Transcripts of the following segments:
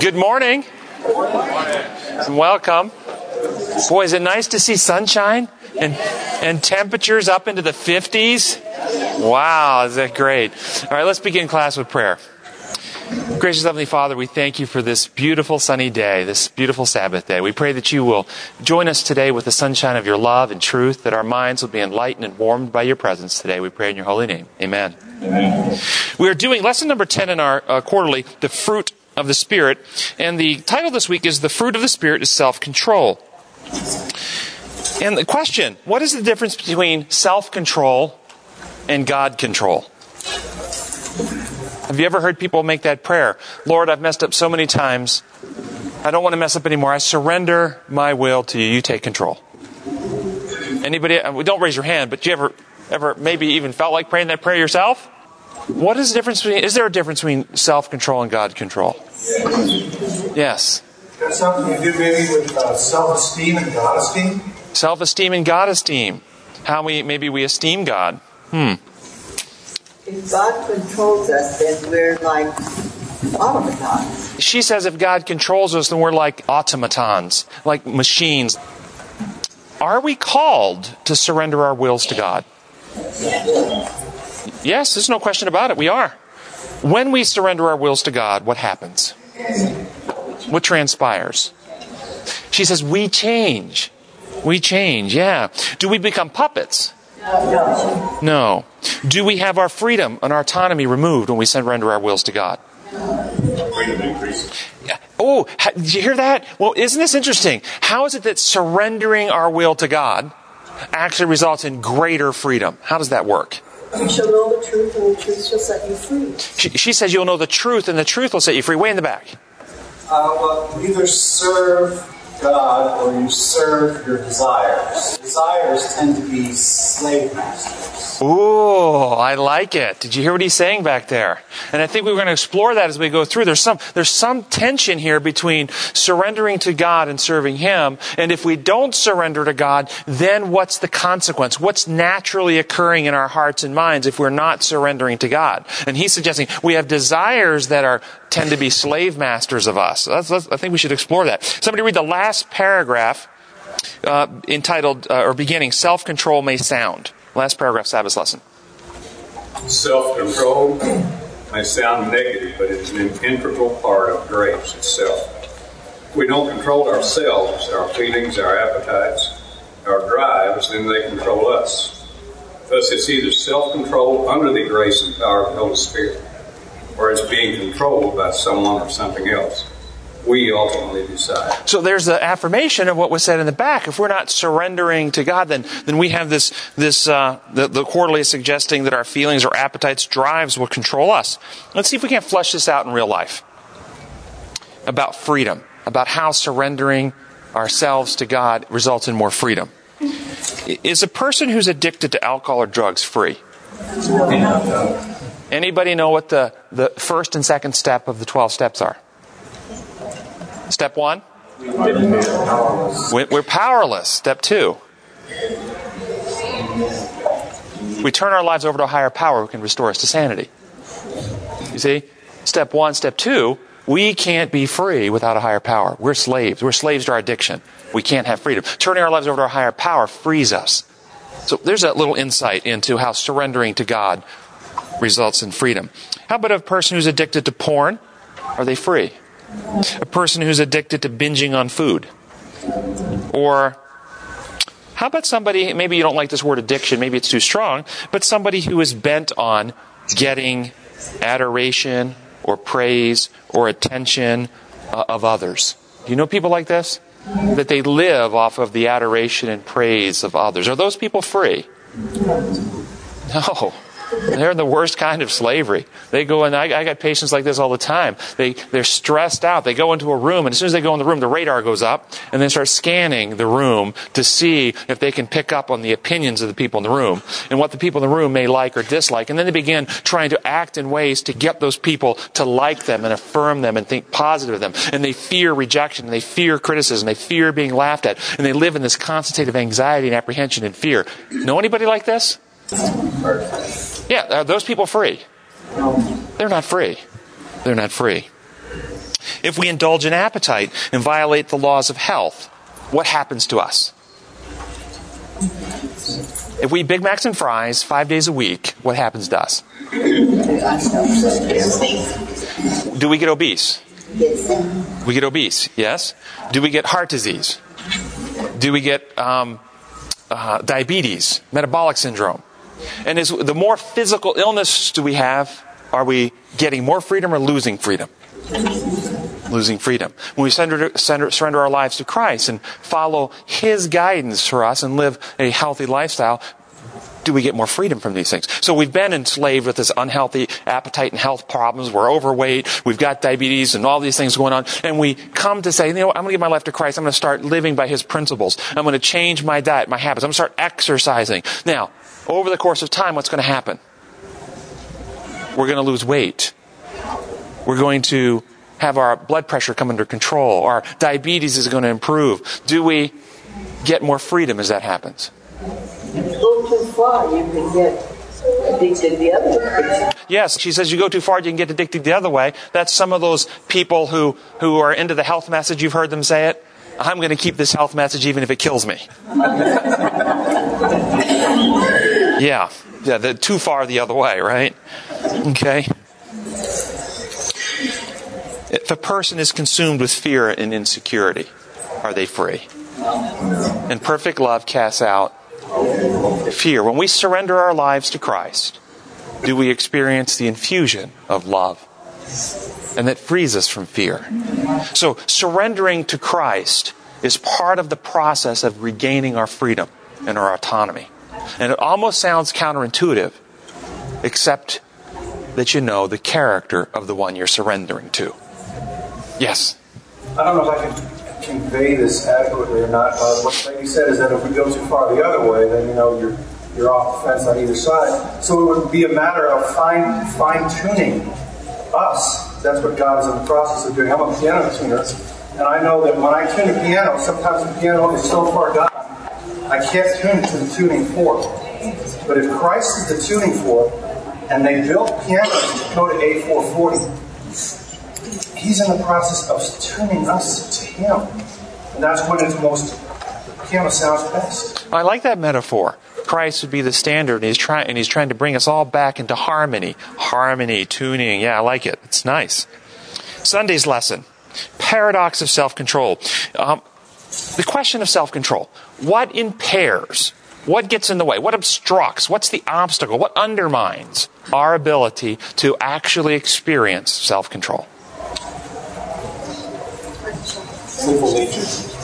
Good morning. And welcome. Boy, is it nice to see sunshine and, and temperatures up into the 50s? Wow, is that great? All right, let's begin class with prayer. Gracious Heavenly Father, we thank you for this beautiful sunny day, this beautiful Sabbath day. We pray that you will join us today with the sunshine of your love and truth, that our minds will be enlightened and warmed by your presence today. We pray in your holy name. Amen. Amen. We are doing lesson number 10 in our uh, quarterly, The Fruit of the Spirit. And the title this week is The Fruit of the Spirit is Self Control. And the question what is the difference between self control and God control? Have you ever heard people make that prayer? Lord, I've messed up so many times. I don't want to mess up anymore. I surrender my will to you. You take control. Anybody? Uh, don't raise your hand, but do you ever, ever maybe even felt like praying that prayer yourself? What is the difference between, is there a difference between self control and God control? Yes. Got something to do maybe with uh, self esteem and God esteem? Self esteem and God esteem. How we, maybe we esteem God. Hmm. If God controls us, then we're like automatons. She says if God controls us, then we're like automatons, like machines. Are we called to surrender our wills to God? Yes, there's no question about it. We are. When we surrender our wills to God, what happens? What transpires? She says, we change. We change, yeah. Do we become puppets? No. No. Do we have our freedom and our autonomy removed when we surrender our wills to God? Freedom increases. Yeah. Oh, did you hear that? Well, isn't this interesting? How is it that surrendering our will to God actually results in greater freedom? How does that work? You shall know the truth, and the truth shall set you free. She, she says you'll know the truth, and the truth will set you free. Way in the back. Uh, well, you either serve God or you serve your desires. Desires tend to be slave masters. Ooh, I like it. Did you hear what he's saying back there? And I think we're going to explore that as we go through. There's some, there's some tension here between surrendering to God and serving Him. And if we don't surrender to God, then what's the consequence? What's naturally occurring in our hearts and minds if we're not surrendering to God? And he's suggesting we have desires that are, tend to be slave masters of us. That's, that's, I think we should explore that. Somebody read the last paragraph uh, entitled uh, or beginning "Self Control May Sound." Last paragraph, Sabbath lesson. Self control may sound negative, but it is an integral part of grace itself. We don't control ourselves, our feelings, our appetites, our drives, then they control us. Thus, it's either self control under the grace and power of the Holy Spirit, or it's being controlled by someone or something else we ultimately decide. So there's the affirmation of what was said in the back. If we're not surrendering to God, then then we have this this uh, the, the quarterly is suggesting that our feelings or appetites, drives will control us. Let's see if we can't flesh this out in real life about freedom, about how surrendering ourselves to God results in more freedom. Is a person who's addicted to alcohol or drugs free? Anybody know what the, the first and second step of the 12 steps are? Step one? We're powerless. Step two? We turn our lives over to a higher power who can restore us to sanity. You see? Step one. Step two, we can't be free without a higher power. We're slaves. We're slaves to our addiction. We can't have freedom. Turning our lives over to a higher power frees us. So there's that little insight into how surrendering to God results in freedom. How about a person who's addicted to porn? Are they free? A person who's addicted to binging on food? Or how about somebody, maybe you don't like this word addiction, maybe it's too strong, but somebody who is bent on getting adoration or praise or attention uh, of others? Do you know people like this? That they live off of the adoration and praise of others. Are those people free? No. They're in the worst kind of slavery. They go in, I, I got patients like this all the time. They, they're stressed out. They go into a room, and as soon as they go in the room, the radar goes up, and they start scanning the room to see if they can pick up on the opinions of the people in the room and what the people in the room may like or dislike. And then they begin trying to act in ways to get those people to like them and affirm them and think positive of them. And they fear rejection, and they fear criticism, they fear being laughed at, and they live in this constant state of anxiety and apprehension and fear. Know anybody like this? Yeah, are those people free? They're not free. They're not free. If we indulge in appetite and violate the laws of health, what happens to us? If we eat Big Macs and fries five days a week, what happens to us? Do we get obese? We get obese, yes. Do we get heart disease? Do we get um, uh, diabetes, metabolic syndrome? And is the more physical illness do we have, are we getting more freedom or losing freedom? Losing freedom. When we surrender, surrender, our lives to Christ and follow His guidance for us and live a healthy lifestyle, do we get more freedom from these things? So we've been enslaved with this unhealthy appetite and health problems. We're overweight. We've got diabetes and all these things going on. And we come to say, you know what? I'm going to give my life to Christ. I'm going to start living by His principles. I'm going to change my diet, my habits. I'm going to start exercising. Now, over the course of time, what's going to happen? We're going to lose weight. We're going to have our blood pressure come under control. Our diabetes is going to improve. Do we get more freedom as that happens? If you go too far, you can get addicted the other way. Yes, she says you go too far, you can get addicted the other way. That's some of those people who, who are into the health message. You've heard them say it. I'm going to keep this health message even if it kills me. yeah, yeah, the, too far the other way, right? Okay. If a person is consumed with fear and insecurity, are they free? And perfect love casts out fear. When we surrender our lives to Christ, do we experience the infusion of love? And that frees us from fear. So, surrendering to Christ is part of the process of regaining our freedom and our autonomy. And it almost sounds counterintuitive, except that you know the character of the one you're surrendering to. Yes? I don't know if I can convey this adequately or not. Uh, what lady said is that if we go too far the other way, then you know you're you're off the fence on either side. So it would be a matter of fine fine tuning us. That's what God is in the process of doing. I'm a piano tuner, and I know that when I tune a piano, sometimes the piano is so far gone, I can't tune it to the tuning fork. But if Christ is the tuning fork, and they built pianos to go to A440, He's in the process of tuning us to Him. And that's when it's most, piano sounds best. I like that metaphor. Christ would be the standard, and he's trying, and he's trying to bring us all back into harmony, harmony, tuning. Yeah, I like it. It's nice. Sunday's lesson: paradox of self-control. Um, the question of self-control: What impairs? What gets in the way? What obstructs? What's the obstacle? What undermines our ability to actually experience self-control? Sinful nature.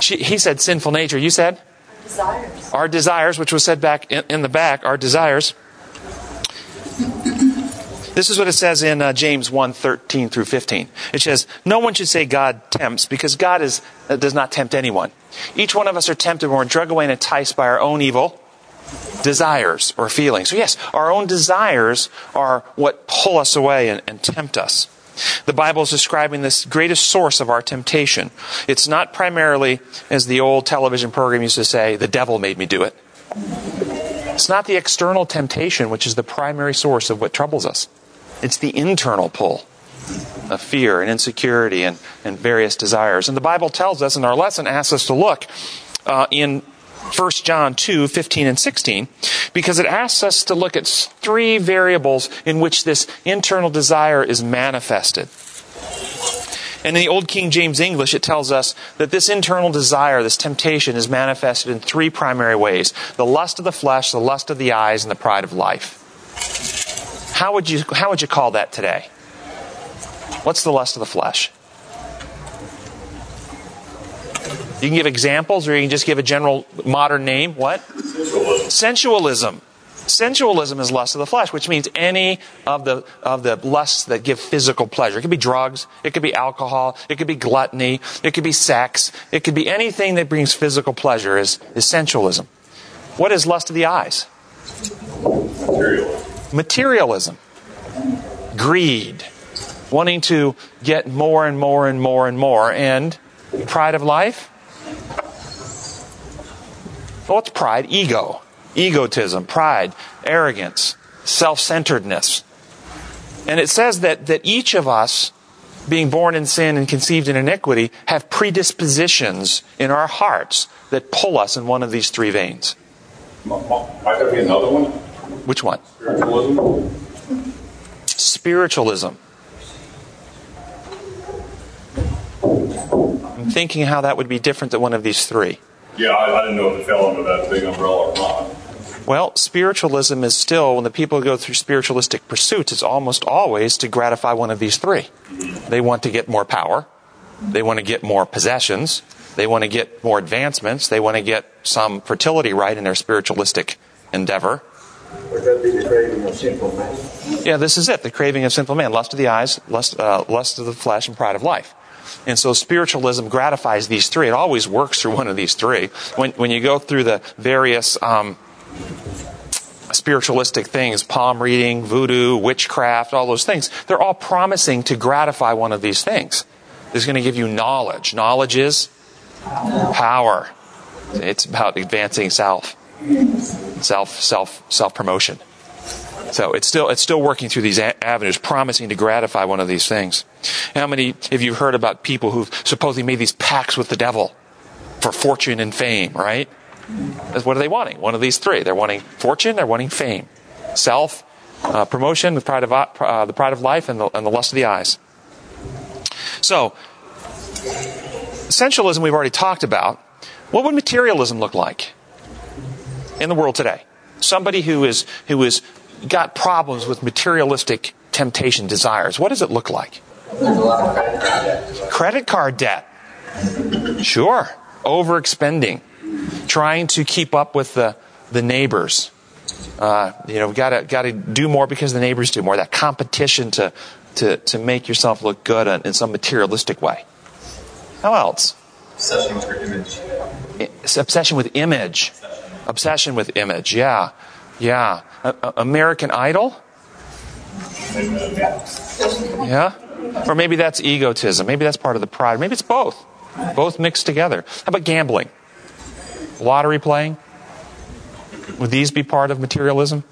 She, he said sinful nature. You said? Desires. Our desires, which was said back in, in the back, our desires. This is what it says in uh, James 1 13 through 15. It says, No one should say God tempts, because God is, uh, does not tempt anyone. Each one of us are tempted when we're dragged away and enticed by our own evil desires or feelings. So, yes, our own desires are what pull us away and, and tempt us. The Bible is describing this greatest source of our temptation. It's not primarily, as the old television program used to say, the devil made me do it. It's not the external temptation which is the primary source of what troubles us. It's the internal pull of fear and insecurity and, and various desires. And the Bible tells us, and our lesson asks us to look uh, in 1 John 2, 15 and 16, because it asks us to look at three variables in which this internal desire is manifested. And in the Old King James English, it tells us that this internal desire, this temptation, is manifested in three primary ways the lust of the flesh, the lust of the eyes, and the pride of life. How would you, how would you call that today? What's the lust of the flesh? You can give examples or you can just give a general modern name. What? Sensualism. Sensualism. Is lust of the flesh, which means any of the of the lusts that give physical pleasure. It could be drugs, it could be alcohol, it could be gluttony, it could be sex, it could be anything that brings physical pleasure is, is sensualism. What is lust of the eyes? Materialism. Materialism. Greed. Wanting to get more and more and more and more. And pride of life? What's pride? Ego. Egotism, pride, arrogance, self centeredness. And it says that, that each of us being born in sin and conceived in iniquity, have predispositions in our hearts that pull us in one of these three veins. Might there be another one? Which one? Spiritualism? Spiritualism. I'm thinking how that would be different than one of these three. Yeah, I, I didn't know if it fell under that big umbrella or not. Well, spiritualism is still, when the people go through spiritualistic pursuits, it's almost always to gratify one of these three. They want to get more power. They want to get more possessions. They want to get more advancements. They want to get some fertility right in their spiritualistic endeavor. Would that be the craving of sinful man? Yeah, this is it. The craving of sinful man, lust of the eyes, lust, uh, lust of the flesh, and pride of life. And so spiritualism gratifies these three. It always works through one of these three. When, when you go through the various um, spiritualistic things, palm reading, voodoo, witchcraft, all those things, they're all promising to gratify one of these things. It's going to give you knowledge. Knowledge is power. It's about advancing self, self, self, self promotion. So it's still it's still working through these avenues, promising to gratify one of these things. How many have you heard about people who've supposedly made these pacts with the devil for fortune and fame? Right? What are they wanting? One of these three. They're wanting fortune. They're wanting fame, self uh, promotion, the pride of uh, the pride of life, and the, and the lust of the eyes. So, sensualism we've already talked about. What would materialism look like in the world today? Somebody who is who is got problems with materialistic temptation desires. What does it look like? Credit card debt. Sure. Overexpending. Trying to keep up with the, the neighbors. Uh, you know, got to got to do more because the neighbors do more. That competition to to to make yourself look good in, some materialistic way. How else? Obsession with image. It's obsession with image. Obsession with image. Yeah, yeah. A- a- American Idol. Yeah. Or maybe that's egotism. Maybe that's part of the pride. Maybe it's both. Both mixed together. How about gambling? Lottery playing? Would these be part of materialism?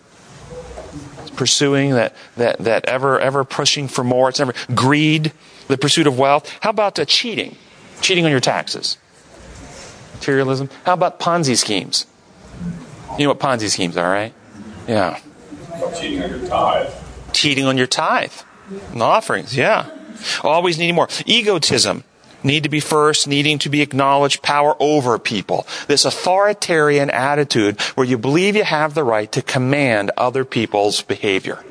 Pursuing that, that, that ever, ever pushing for more. It's never greed, the pursuit of wealth. How about uh, cheating? Cheating on your taxes. Materialism. How about Ponzi schemes? You know what Ponzi schemes are, right? Yeah. Cheating on your tithe. Cheating on your tithe and offerings, yeah. Always needing more. Egotism. Need to be first, needing to be acknowledged, power over people. This authoritarian attitude where you believe you have the right to command other people's behavior.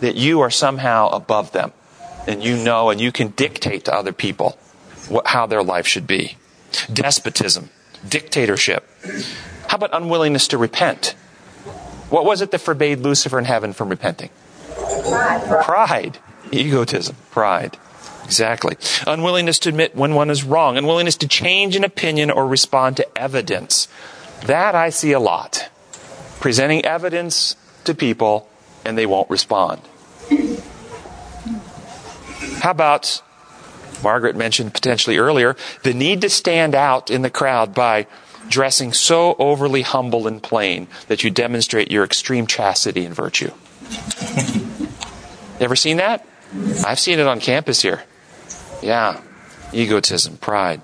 That you are somehow above them. And you know and you can dictate to other people what, how their life should be. Despotism. Dictatorship. How about unwillingness to repent? What was it that forbade Lucifer in heaven from repenting? Pride. Egotism. Pride. Exactly. Unwillingness to admit when one is wrong. Unwillingness to change an opinion or respond to evidence. That I see a lot. Presenting evidence to people and they won't respond. How about, Margaret mentioned potentially earlier, the need to stand out in the crowd by dressing so overly humble and plain that you demonstrate your extreme chastity and virtue. Ever seen that? I've seen it on campus here. Yeah. Egotism, pride.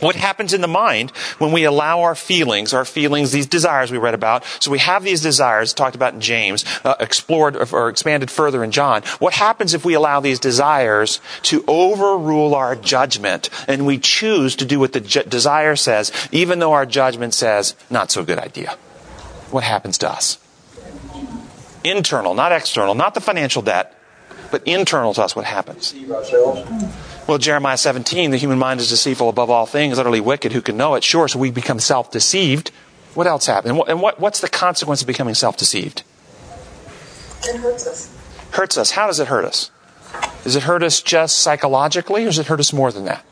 What happens in the mind when we allow our feelings, our feelings, these desires we read about? So we have these desires talked about in James, uh, explored or expanded further in John. What happens if we allow these desires to overrule our judgment and we choose to do what the ju- desire says, even though our judgment says, not so good idea? What happens to us? Internal, not external, not the financial debt, but internal to us, what happens? Well, Jeremiah 17, the human mind is deceitful above all things, utterly wicked. Who can know it? Sure, so we become self deceived. What else happens? And, what, what's the consequence of becoming self deceived? It hurts us. Hurts us. How does it hurt us? Does it hurt us just psychologically, or does it hurt us more than that?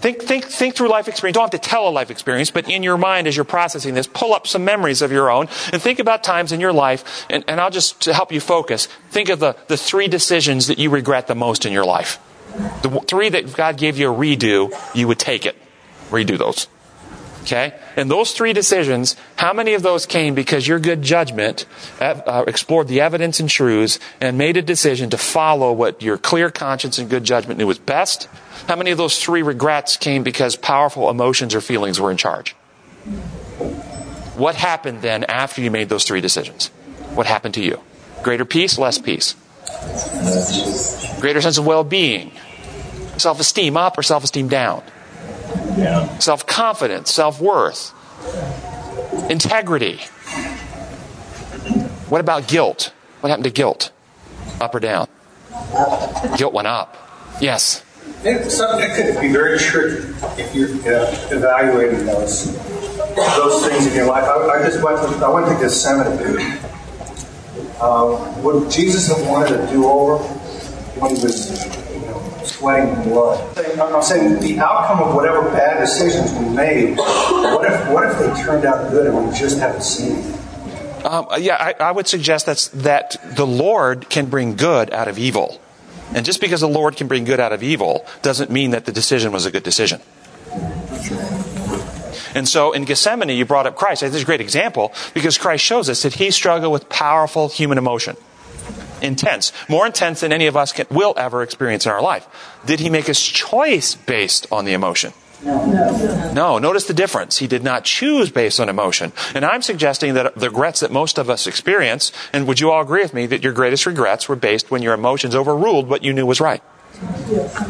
Think, think, think through life experience. Don't have to tell a life experience, but in your mind as you're processing this, pull up some memories of your own and think about times in your life. And, and I'll just to help you focus. Think of the, the three decisions that you regret the most in your life. The three that God gave you a redo, you would take it. Redo those. Okay? And those three decisions, how many of those came because your good judgment uh, explored the evidence and truths and made a decision to follow what your clear conscience and good judgment knew was best? How many of those three regrets came because powerful emotions or feelings were in charge? What happened then after you made those three decisions? What happened to you? Greater peace, less peace? Greater sense of well being? Self esteem up or self esteem down? Yeah. Self confidence, self worth, integrity. What about guilt? What happened to guilt? Up or down? Guilt went up. Yes. It's something that could be very tricky if you're uh, evaluating those those things in your life. I, I just went to I went to Gethsemane. Uh, would Jesus have wanted a do over when he was sweating blood. I'm saying the outcome of whatever bad decisions we made, what if, what if they turned out good and we just haven't seen it? Um, yeah, I, I would suggest that's, that the Lord can bring good out of evil. And just because the Lord can bring good out of evil doesn't mean that the decision was a good decision. And so in Gethsemane, you brought up Christ. This is a great example because Christ shows us that he struggled with powerful human emotion intense, more intense than any of us can, will ever experience in our life. Did he make his choice based on the emotion? No. no. No. Notice the difference. He did not choose based on emotion. And I'm suggesting that the regrets that most of us experience, and would you all agree with me that your greatest regrets were based when your emotions overruled what you knew was right?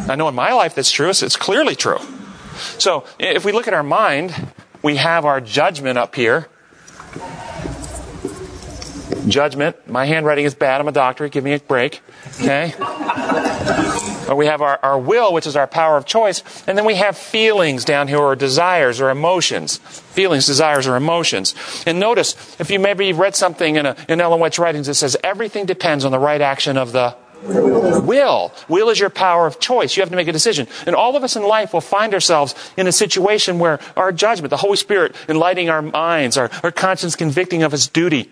I know in my life that's true, it's clearly true. So if we look at our mind, we have our judgment up here judgment. My handwriting is bad. I'm a doctor. Give me a break. Okay? But we have our, our will, which is our power of choice. And then we have feelings down here, or desires, or emotions. Feelings, desires, or emotions. And notice, if you maybe read something in, a, in Ellen White's writings that says everything depends on the right action of the Will. Will is your power of choice. You have to make a decision. And all of us in life will find ourselves in a situation where our judgment, the Holy Spirit enlightening our minds, our, our conscience convicting of its duty,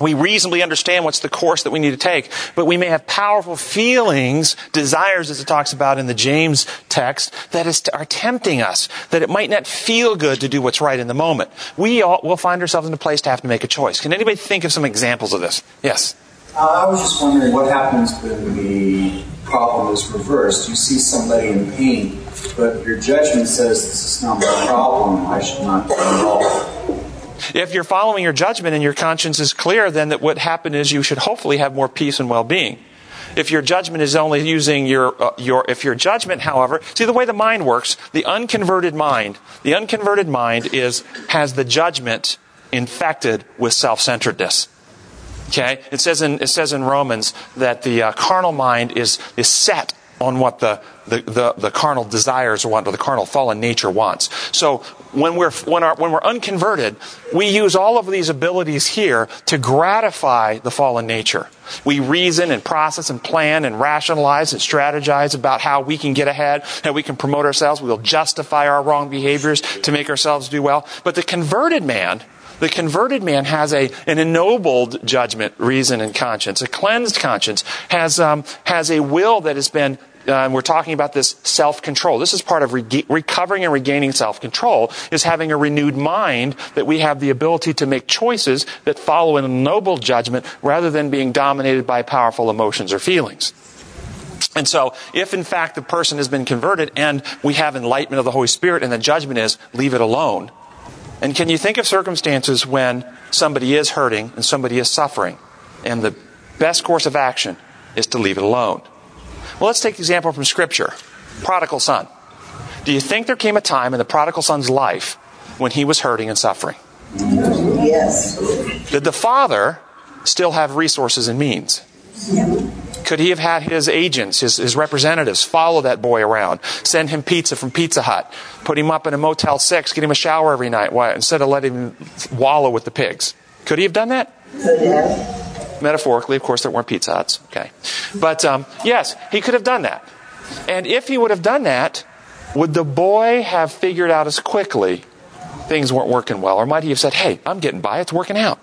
we reasonably understand what's the course that we need to take, but we may have powerful feelings, desires, as it talks about in the James text, that is, are tempting us, that it might not feel good to do what's right in the moment. We all, will find ourselves in a place to have to make a choice. Can anybody think of some examples of this? Yes? Uh, I was just wondering what happens when the problem is reversed. You see somebody in pain, but your judgment says this is not my problem, I should not be involved. If you're following your judgment and your conscience is clear, then that what happened is you should hopefully have more peace and well-being. If your judgment is only using your, uh, your, if your judgment, however, see the way the mind works, the unconverted mind, the unconverted mind is, has the judgment infected with self-centeredness. Okay? It says in, it says in Romans that the uh, carnal mind is, is set on what the, the, the, the, carnal desires want or the carnal fallen nature wants. So when we're, when, our, when we're unconverted, we use all of these abilities here to gratify the fallen nature. We reason and process and plan and rationalize and strategize about how we can get ahead, how we can promote ourselves. We'll justify our wrong behaviors to make ourselves do well. But the converted man, the converted man has a, an ennobled judgment, reason, and conscience. A cleansed conscience has, um, has a will that has been uh, we're talking about this self-control. This is part of re- recovering and regaining self-control is having a renewed mind that we have the ability to make choices that follow a noble judgment rather than being dominated by powerful emotions or feelings. And so, if in fact the person has been converted and we have enlightenment of the Holy Spirit and the judgment is leave it alone, and can you think of circumstances when somebody is hurting and somebody is suffering, and the best course of action is to leave it alone? Well, let's take an example from Scripture prodigal son. Do you think there came a time in the prodigal son's life when he was hurting and suffering? Yes. Did the father still have resources and means? Could he have had his agents, his, his representatives, follow that boy around, send him pizza from Pizza Hut, put him up in a Motel 6, get him a shower every night why, instead of letting him wallow with the pigs? Could he have done that? Could have. Metaphorically, of course, there weren't Pizza Huts. Okay. But um, yes, he could have done that. And if he would have done that, would the boy have figured out as quickly things weren't working well? Or might he have said, hey, I'm getting by, it's working out?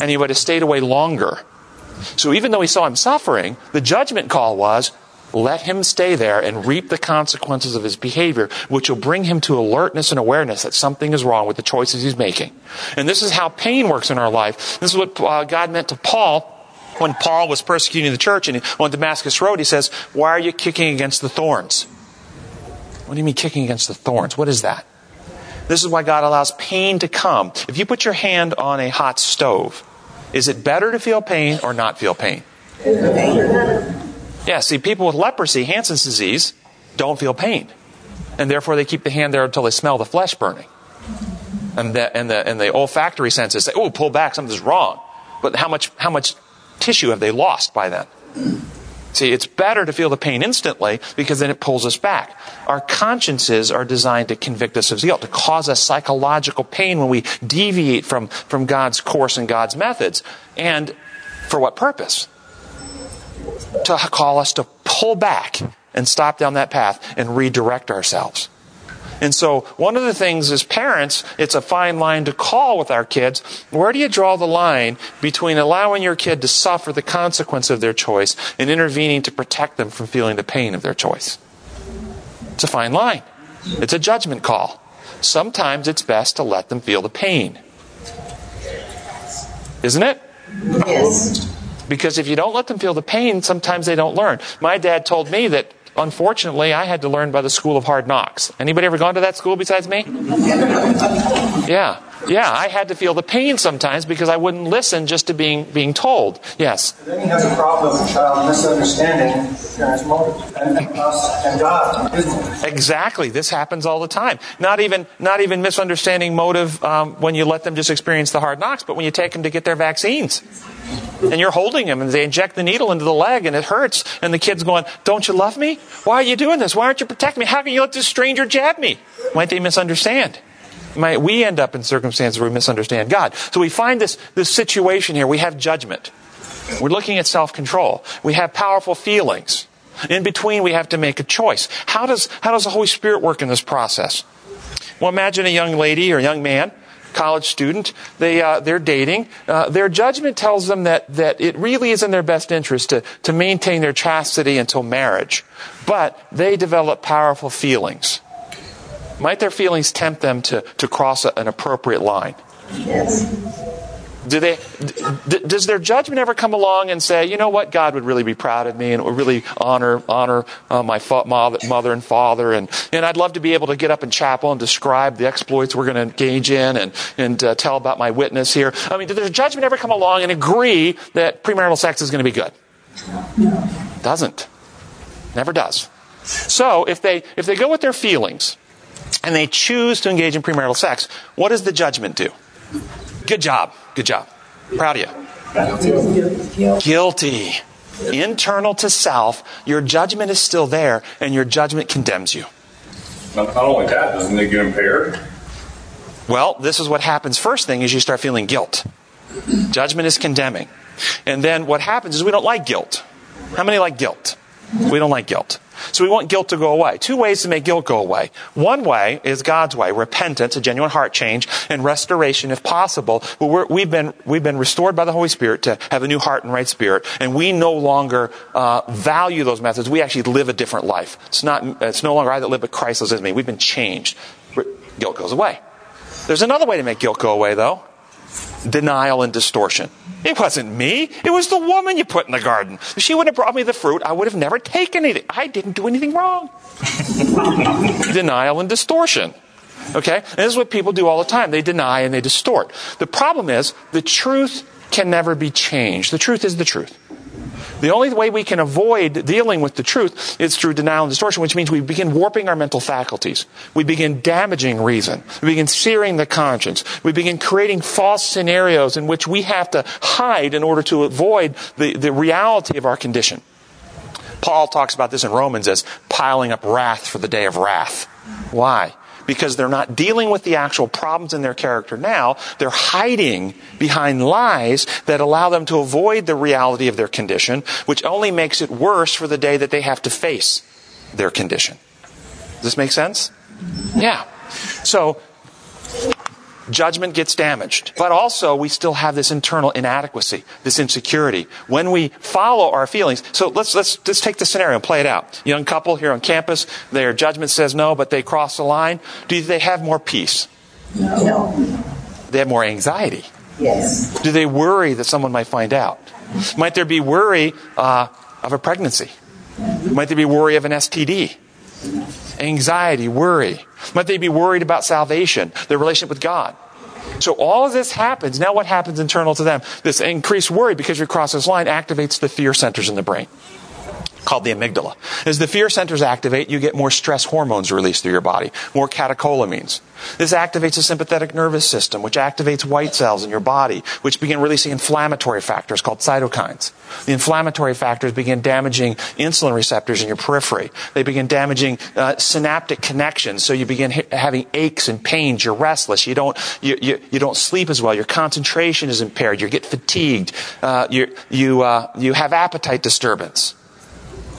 And he would have stayed away longer so even though he saw him suffering, the judgment call was, let him stay there and reap the consequences of his behavior, which will bring him to alertness and awareness that something is wrong with the choices he's making. And this is how pain works in our life. This is what uh, God meant to Paul when Paul was persecuting the church and on Damascus Road, he says, Why are you kicking against the thorns? What do you mean kicking against the thorns? What is that? This is why God allows pain to come. If you put your hand on a hot stove, is it better to feel pain or not feel pain? Yeah, see, people with leprosy, Hansen's disease, don't feel pain. And therefore they keep the hand there until they smell the flesh burning. And the, and the, and the olfactory senses say, oh, pull back, something's wrong. But how much, how much tissue have they lost by then? See, it's better to feel the pain instantly because then it pulls us back. Our consciences are designed to convict us of guilt, to cause us psychological pain when we deviate from, from God's course and God's methods. And for what purpose? To call us to pull back and stop down that path and redirect ourselves. And so, one of the things as parents, it's a fine line to call with our kids. Where do you draw the line between allowing your kid to suffer the consequence of their choice and intervening to protect them from feeling the pain of their choice? It's a fine line. It's a judgment call. Sometimes it's best to let them feel the pain. Isn't it? Yes. Because if you don't let them feel the pain, sometimes they don't learn. My dad told me that unfortunately, I had to learn by the school of hard knocks. Anybody ever gone to that school besides me? Yeah. Yeah, I had to feel the pain sometimes because I wouldn't listen just to being being told. Yes. Then he has a problem with the child misunderstanding parent's motive and, and us and God. Exactly. This happens all the time. Not even not even misunderstanding motive um, when you let them just experience the hard knocks, but when you take them to get their vaccines. And you're holding them and they inject the needle into the leg and it hurts. And the kid's going, Don't you love me? Why are you doing this? Why aren't you protecting me? How can you let this stranger jab me? Might they misunderstand? Might we end up in circumstances where we misunderstand God? So we find this, this situation here. We have judgment. We're looking at self control. We have powerful feelings. In between, we have to make a choice. How does, how does the Holy Spirit work in this process? Well, imagine a young lady or young man college student. They, uh, they're dating. Uh, their judgment tells them that, that it really is in their best interest to, to maintain their chastity until marriage. But they develop powerful feelings. Might their feelings tempt them to, to cross a, an appropriate line? Yes. Do they, d- does their judgment ever come along and say, you know what, God would really be proud of me and would really honor, honor uh, my fa- mother and father and, and I'd love to be able to get up in chapel and describe the exploits we're going to engage in and, and uh, tell about my witness here. I mean, does their judgment ever come along and agree that premarital sex is going to be good? No. Doesn't. Never does. So if they, if they go with their feelings and they choose to engage in premarital sex, what does the judgment do? Good job. Good job. Proud of you. Guilty. Internal to self, your judgment is still there, and your judgment condemns you. Not, not only that, doesn't it get impaired? Well, this is what happens. First thing is you start feeling guilt. Judgment is condemning. And then what happens is we don't like guilt. How many like guilt? We don't like guilt. So we want guilt to go away. Two ways to make guilt go away. One way is God's way, repentance, a genuine heart change, and restoration if possible. But we have been, we've been restored by the Holy Spirit to have a new heart and right spirit, and we no longer uh, value those methods. We actually live a different life. It's, not, it's no longer I that live, but Christ lives in me. We've been changed. Guilt goes away. There's another way to make guilt go away, though denial and distortion. It wasn't me. It was the woman you put in the garden. If she wouldn't have brought me the fruit, I would have never taken anything. I didn't do anything wrong. denial and distortion. Okay? And this is what people do all the time. They deny and they distort. The problem is the truth can never be changed. The truth is the truth. The only way we can avoid dealing with the truth is through denial and distortion, which means we begin warping our mental faculties. We begin damaging reason. We begin searing the conscience. We begin creating false scenarios in which we have to hide in order to avoid the, the reality of our condition. Paul talks about this in Romans as piling up wrath for the day of wrath. Why? Because they're not dealing with the actual problems in their character now. They're hiding behind lies that allow them to avoid the reality of their condition, which only makes it worse for the day that they have to face their condition. Does this make sense? Yeah. So, judgment gets damaged. But also, we still have this internal inadequacy, this insecurity. When we follow our feelings, so let's, let's, let's take the scenario and play it out. Young couple here on campus, their judgment says no, but they cross the line. Do they have more peace? No. They have more anxiety. Yes. Do they worry that someone might find out? Might there be worry uh, of a pregnancy? Might there be worry of an STD? Anxiety, worry. Might they be worried about salvation, their relationship with God? So all of this happens. Now what happens internal to them? This increased worry because you cross this line activates the fear centers in the brain called the amygdala. As the fear centers activate, you get more stress hormones released through your body, more catecholamines. This activates the sympathetic nervous system, which activates white cells in your body, which begin releasing inflammatory factors called cytokines. The inflammatory factors begin damaging insulin receptors in your periphery. They begin damaging uh, synaptic connections, so you begin ha- having aches and pains. You're restless. You don't, you, you, you, don't sleep as well. Your concentration is impaired. You get fatigued. Uh, you, you, uh, you have appetite disturbance.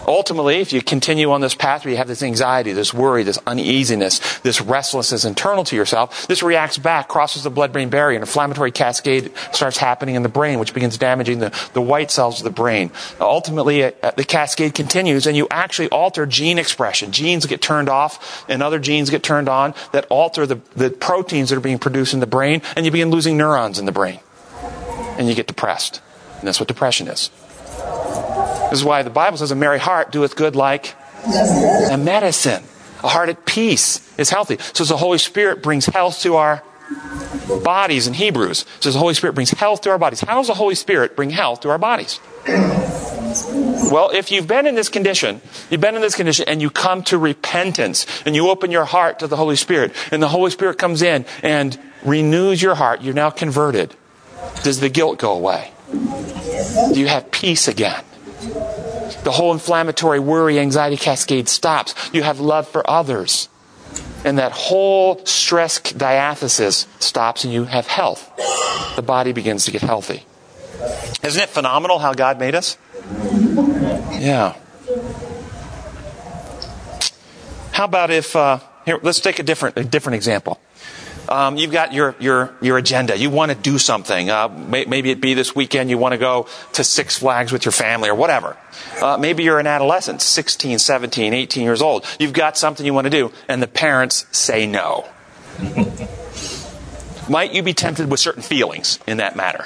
Ultimately, if you continue on this path where you have this anxiety, this worry, this uneasiness, this restlessness internal to yourself, this reacts back, crosses the blood-brain barrier, an inflammatory cascade starts happening in the brain, which begins damaging the, the white cells of the brain. Ultimately, uh, the cascade continues and you actually alter gene expression. Genes get turned off and other genes get turned on that alter the, the proteins that are being produced in the brain and you begin losing neurons in the brain. And you get depressed. And that's what depression is. This is why the Bible says a merry heart doeth good like a medicine. A heart at peace is healthy. So the Holy Spirit brings health to our bodies in Hebrews. So the Holy Spirit brings health to our bodies. How does the Holy Spirit bring health to our bodies? Well, if you've been in this condition, you've been in this condition and you come to repentance and you open your heart to the Holy Spirit and the Holy Spirit comes in and renews your heart, you're now converted. Does the guilt go away? Do you have peace again? The whole inflammatory worry, anxiety cascade stops. You have love for others. And that whole stress diathesis stops and you have health. The body begins to get healthy. Isn't it phenomenal how God made us? Yeah. How about if, uh, here, let's take a different, a different example. Um, you've got your, your, your agenda. You want to do something. Uh, may, maybe it be this weekend you want to go to Six Flags with your family or whatever. Uh, maybe you're an adolescent, 16, 17, 18 years old. You've got something you want to do, and the parents say no. Might you be tempted with certain feelings in that matter?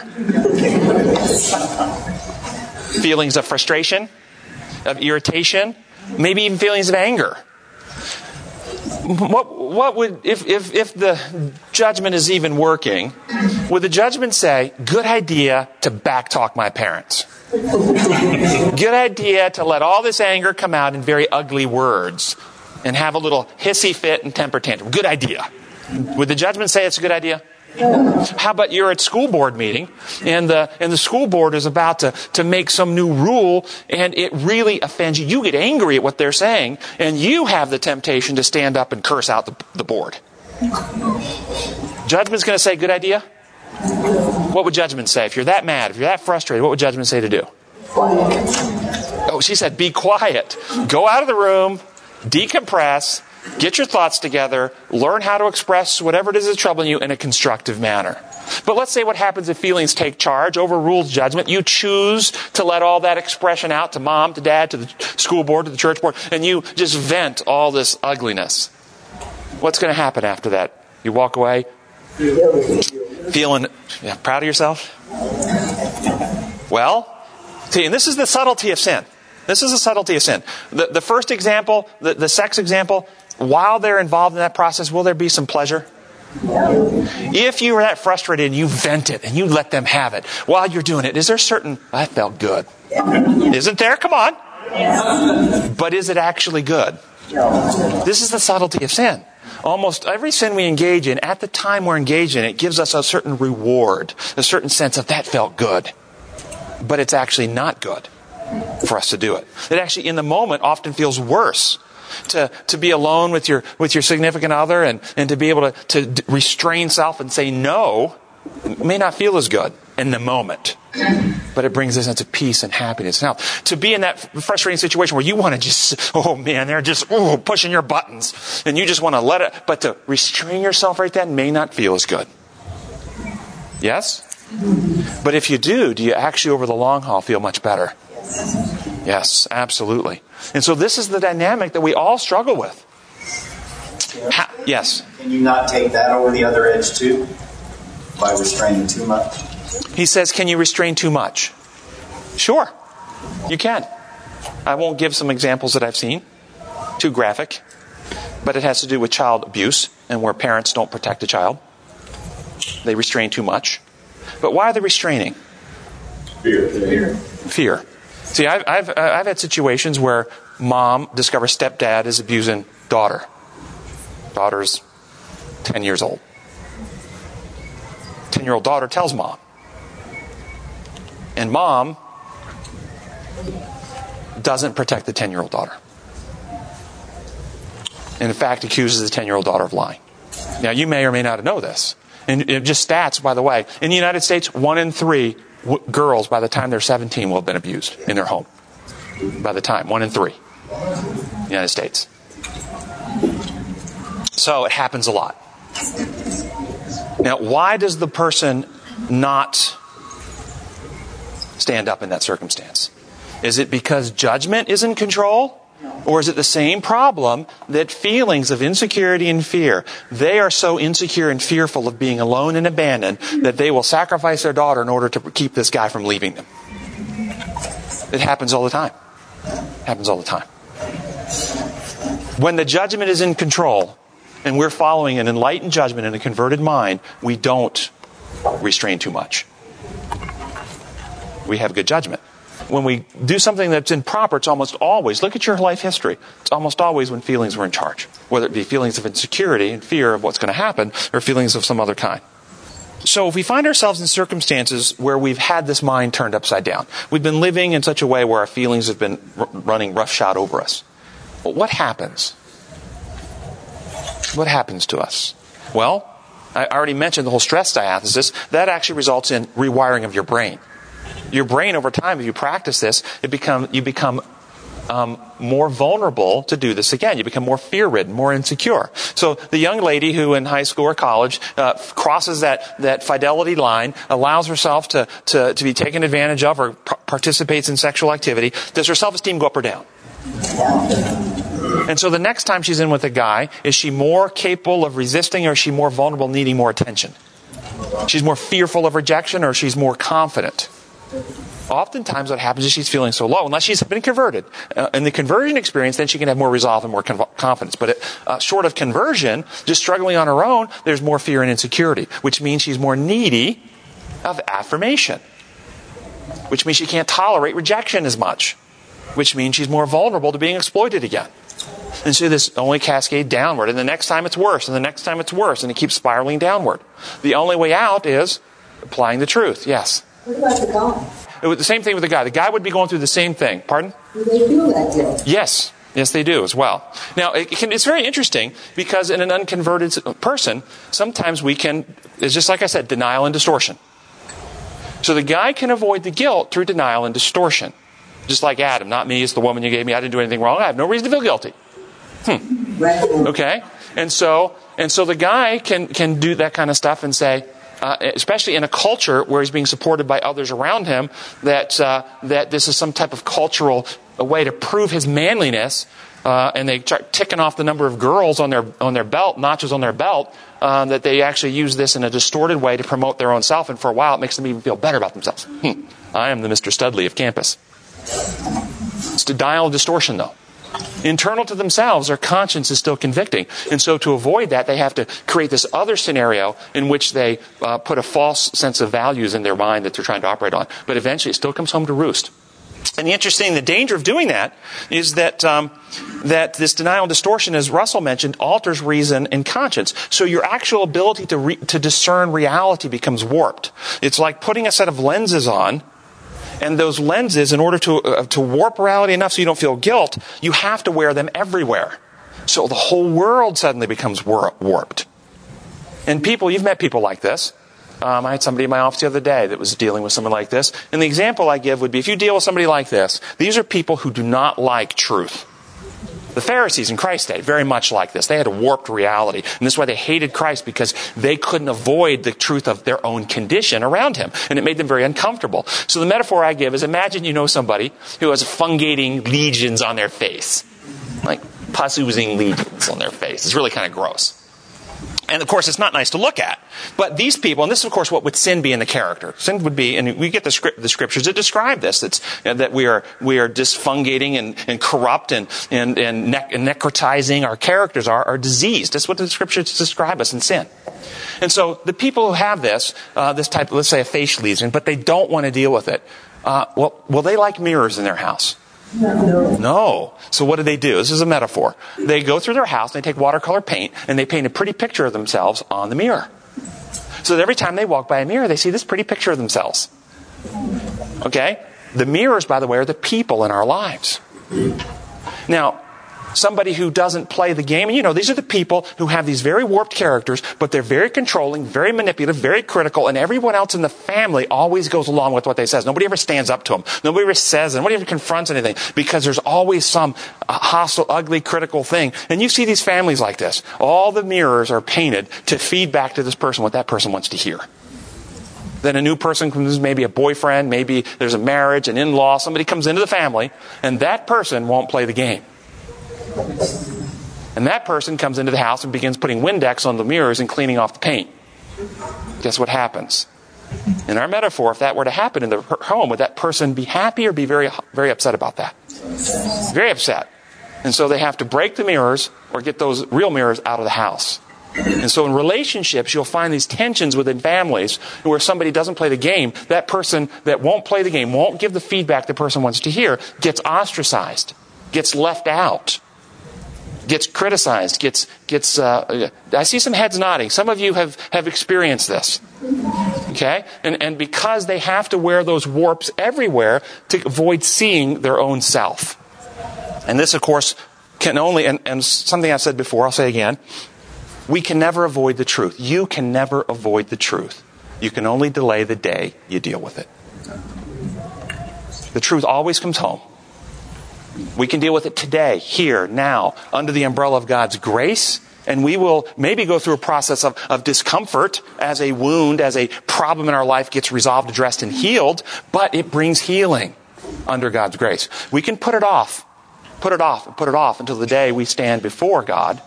feelings of frustration, of irritation, maybe even feelings of anger what, what would, if, if, if the judgment is even working, would the judgment say, good idea to backtalk my parents? good idea to let all this anger come out in very ugly words and have a little hissy fit and temper tantrum. Good idea. Would the judgment say it's a good idea? How about you're at school board meeting and the, and the school board is about to, to make some new rule and it really offends you. You get angry at what they're saying and you have the temptation to stand up and curse out the, the board. Judgment's going to say, good idea? What would judgment say? If you're that mad, if you're that frustrated, what would judgment say to do? Oh, she said, be quiet. Go out of the room, decompress, Get your thoughts together, learn how to express whatever it is that's troubling you in a constructive manner. But let's say what happens if feelings take charge, overrules judgment. You choose to let all that expression out to mom, to dad, to the school board, to the church board, and you just vent all this ugliness. What's going to happen after that? You walk away feeling yeah, proud of yourself? Well, see, and this is the subtlety of sin. This is the subtlety of sin. The, the first example, the, the sex example, while they're involved in that process, will there be some pleasure? If you are that frustrated and you vent it and you let them have it while you're doing it, is there certain, I felt good? Isn't there? Come on. But is it actually good? This is the subtlety of sin. Almost every sin we engage in, at the time we're engaged in it, gives us a certain reward, a certain sense of that felt good. But it's actually not good for us to do it. It actually, in the moment, often feels worse to, to be alone with your, with your significant other and, and to be able to, to restrain self and say no may not feel as good in the moment. But it brings a sense of peace and happiness. Now, to be in that frustrating situation where you want to just, oh man, they're just pushing your buttons and you just want to let it, but to restrain yourself right then may not feel as good. Yes? But if you do, do you actually over the long haul feel much better? Yes, absolutely. And so this is the dynamic that we all struggle with. Ha- yes. Can you not take that over the other edge too? By restraining too much? He says, Can you restrain too much? Sure, you can. I won't give some examples that I've seen, too graphic, but it has to do with child abuse and where parents don't protect a child. They restrain too much. But why are they restraining? Fear. Fear. See, I've, I've, uh, I've had situations where mom discovers stepdad is abusing daughter. Daughter's 10 years old. 10 year old daughter tells mom. And mom doesn't protect the 10 year old daughter. And in fact, accuses the 10 year old daughter of lying. Now, you may or may not know this. And just stats, by the way. In the United States, one in three w- girls by the time they're 17 will have been abused in their home. By the time, one in three. United States. So it happens a lot. Now, why does the person not stand up in that circumstance? Is it because judgment is in control? Or is it the same problem that feelings of insecurity and fear, they are so insecure and fearful of being alone and abandoned that they will sacrifice their daughter in order to keep this guy from leaving them? It happens all the time. It happens all the time. When the judgment is in control and we're following an enlightened judgment in a converted mind, we don't restrain too much. We have good judgment when we do something that's improper, it's almost always, look at your life history. It's almost always when feelings were in charge. Whether it be feelings of insecurity and fear of what's going to happen, or feelings of some other kind. So if we find ourselves in circumstances where we've had this mind turned upside down, we've been living in such a way where our feelings have been r- running roughshod over us, well, what happens? What happens to us? Well, I already mentioned the whole stress diathesis. That actually results in rewiring of your brain your brain over time, if you practice this, it become, you become um, more vulnerable to do this again. You become more fear ridden, more insecure. So the young lady who in high school or college uh, crosses that, that fidelity line, allows herself to, to, to be taken advantage of or p- participates in sexual activity, does her self esteem go up or down? And so the next time she's in with a guy, is she more capable of resisting or is she more vulnerable, needing more attention? She's more fearful of rejection or she's more confident? Oftentimes, what happens is she's feeling so low, unless she's been converted. Uh, in the conversion experience, then she can have more resolve and more conv- confidence. But it, uh, short of conversion, just struggling on her own, there's more fear and insecurity, which means she's more needy of affirmation, which means she can't tolerate rejection as much, which means she's more vulnerable to being exploited again. And so this only cascade downward, and the next time it's worse, and the next time it's worse, and it keeps spiraling downward. The only way out is applying the truth. Yes. What about the guy? It was the same thing with the guy. The guy would be going through the same thing. Pardon? Do they feel that guilt? Yes. Yes, they do as well. Now, it can, it's very interesting because in an unconverted person, sometimes we can, it's just like I said, denial and distortion. So the guy can avoid the guilt through denial and distortion. Just like Adam, not me, it's the woman you gave me. I didn't do anything wrong. I have no reason to feel guilty. Hmm. Right. Okay? And so, and so the guy can, can do that kind of stuff and say, uh, especially in a culture where he's being supported by others around him, that, uh, that this is some type of cultural a way to prove his manliness. Uh, and they start ticking off the number of girls on their on their belt, notches on their belt. Uh, that they actually use this in a distorted way to promote their own self, and for a while it makes them even feel better about themselves. Hmm. I am the Mr. Studley of campus. It's denial dial distortion, though. Internal to themselves, their conscience is still convicting. And so to avoid that, they have to create this other scenario in which they uh, put a false sense of values in their mind that they're trying to operate on. But eventually it still comes home to roost. And the interesting, the danger of doing that is that um, that this denial and distortion, as Russell mentioned, alters reason and conscience. So your actual ability to re- to discern reality becomes warped. It's like putting a set of lenses on and those lenses, in order to, uh, to warp reality enough so you don't feel guilt, you have to wear them everywhere. So the whole world suddenly becomes war- warped. And people, you've met people like this. Um, I had somebody in my office the other day that was dealing with someone like this. And the example I give would be if you deal with somebody like this, these are people who do not like truth. The Pharisees in Christ's day, very much like this. They had a warped reality. And this is why they hated Christ because they couldn't avoid the truth of their own condition around him. And it made them very uncomfortable. So the metaphor I give is imagine you know somebody who has fungating lesions on their face. Like pus oozing lesions on their face. It's really kind of gross. And of course, it's not nice to look at. But these people, and this is of course what would sin be in the character. Sin would be, and we get the, script, the scriptures that describe this, you know, that we are, we are disfungating and, and corrupt and, and, and, ne- and necrotizing. Our characters are, are diseased. That's what the scriptures describe us in sin. And so the people who have this, uh, this type, let's say a facial lesion, but they don't want to deal with it, uh, well, will they like mirrors in their house? No. No. So what do they do? This is a metaphor. They go through their house, and they take watercolor paint, and they paint a pretty picture of themselves on the mirror. So that every time they walk by a mirror, they see this pretty picture of themselves. Okay? The mirrors, by the way, are the people in our lives. Now, somebody who doesn't play the game, and you know, these are the people who have these very warped characters, but they're very controlling, very manipulative, very critical, and everyone else in the family always goes along with what they say. Nobody ever stands up to them. Nobody ever says, nobody ever confronts anything, because there's always some uh, hostile, ugly, critical thing. And you see these families like this. All the mirrors are painted to feed back to this person what that person wants to hear. Then a new person comes, maybe a boyfriend, maybe there's a marriage, an in-law, somebody comes into the family, and that person won't play the game. And that person comes into the house and begins putting Windex on the mirrors and cleaning off the paint. Guess what happens? In our metaphor, if that were to happen in the home, would that person be happy or be very, very upset about that? Very upset. And so they have to break the mirrors or get those real mirrors out of the house. And so in relationships, you'll find these tensions within families where somebody doesn't play the game. That person that won't play the game, won't give the feedback the person wants to hear, gets ostracized, gets left out gets criticized, gets, gets, uh, I see some heads nodding. Some of you have, have experienced this. Okay? And, and because they have to wear those warps everywhere to avoid seeing their own self. And this, of course, can only, and, and something I've said before, I'll say again, we can never avoid the truth. You can never avoid the truth. You can only delay the day you deal with it. The truth always comes home. We can deal with it today, here, now, under the umbrella of God's grace. And we will maybe go through a process of, of discomfort as a wound, as a problem in our life gets resolved, addressed, and healed, but it brings healing under God's grace. We can put it off, put it off, and put it off until the day we stand before God,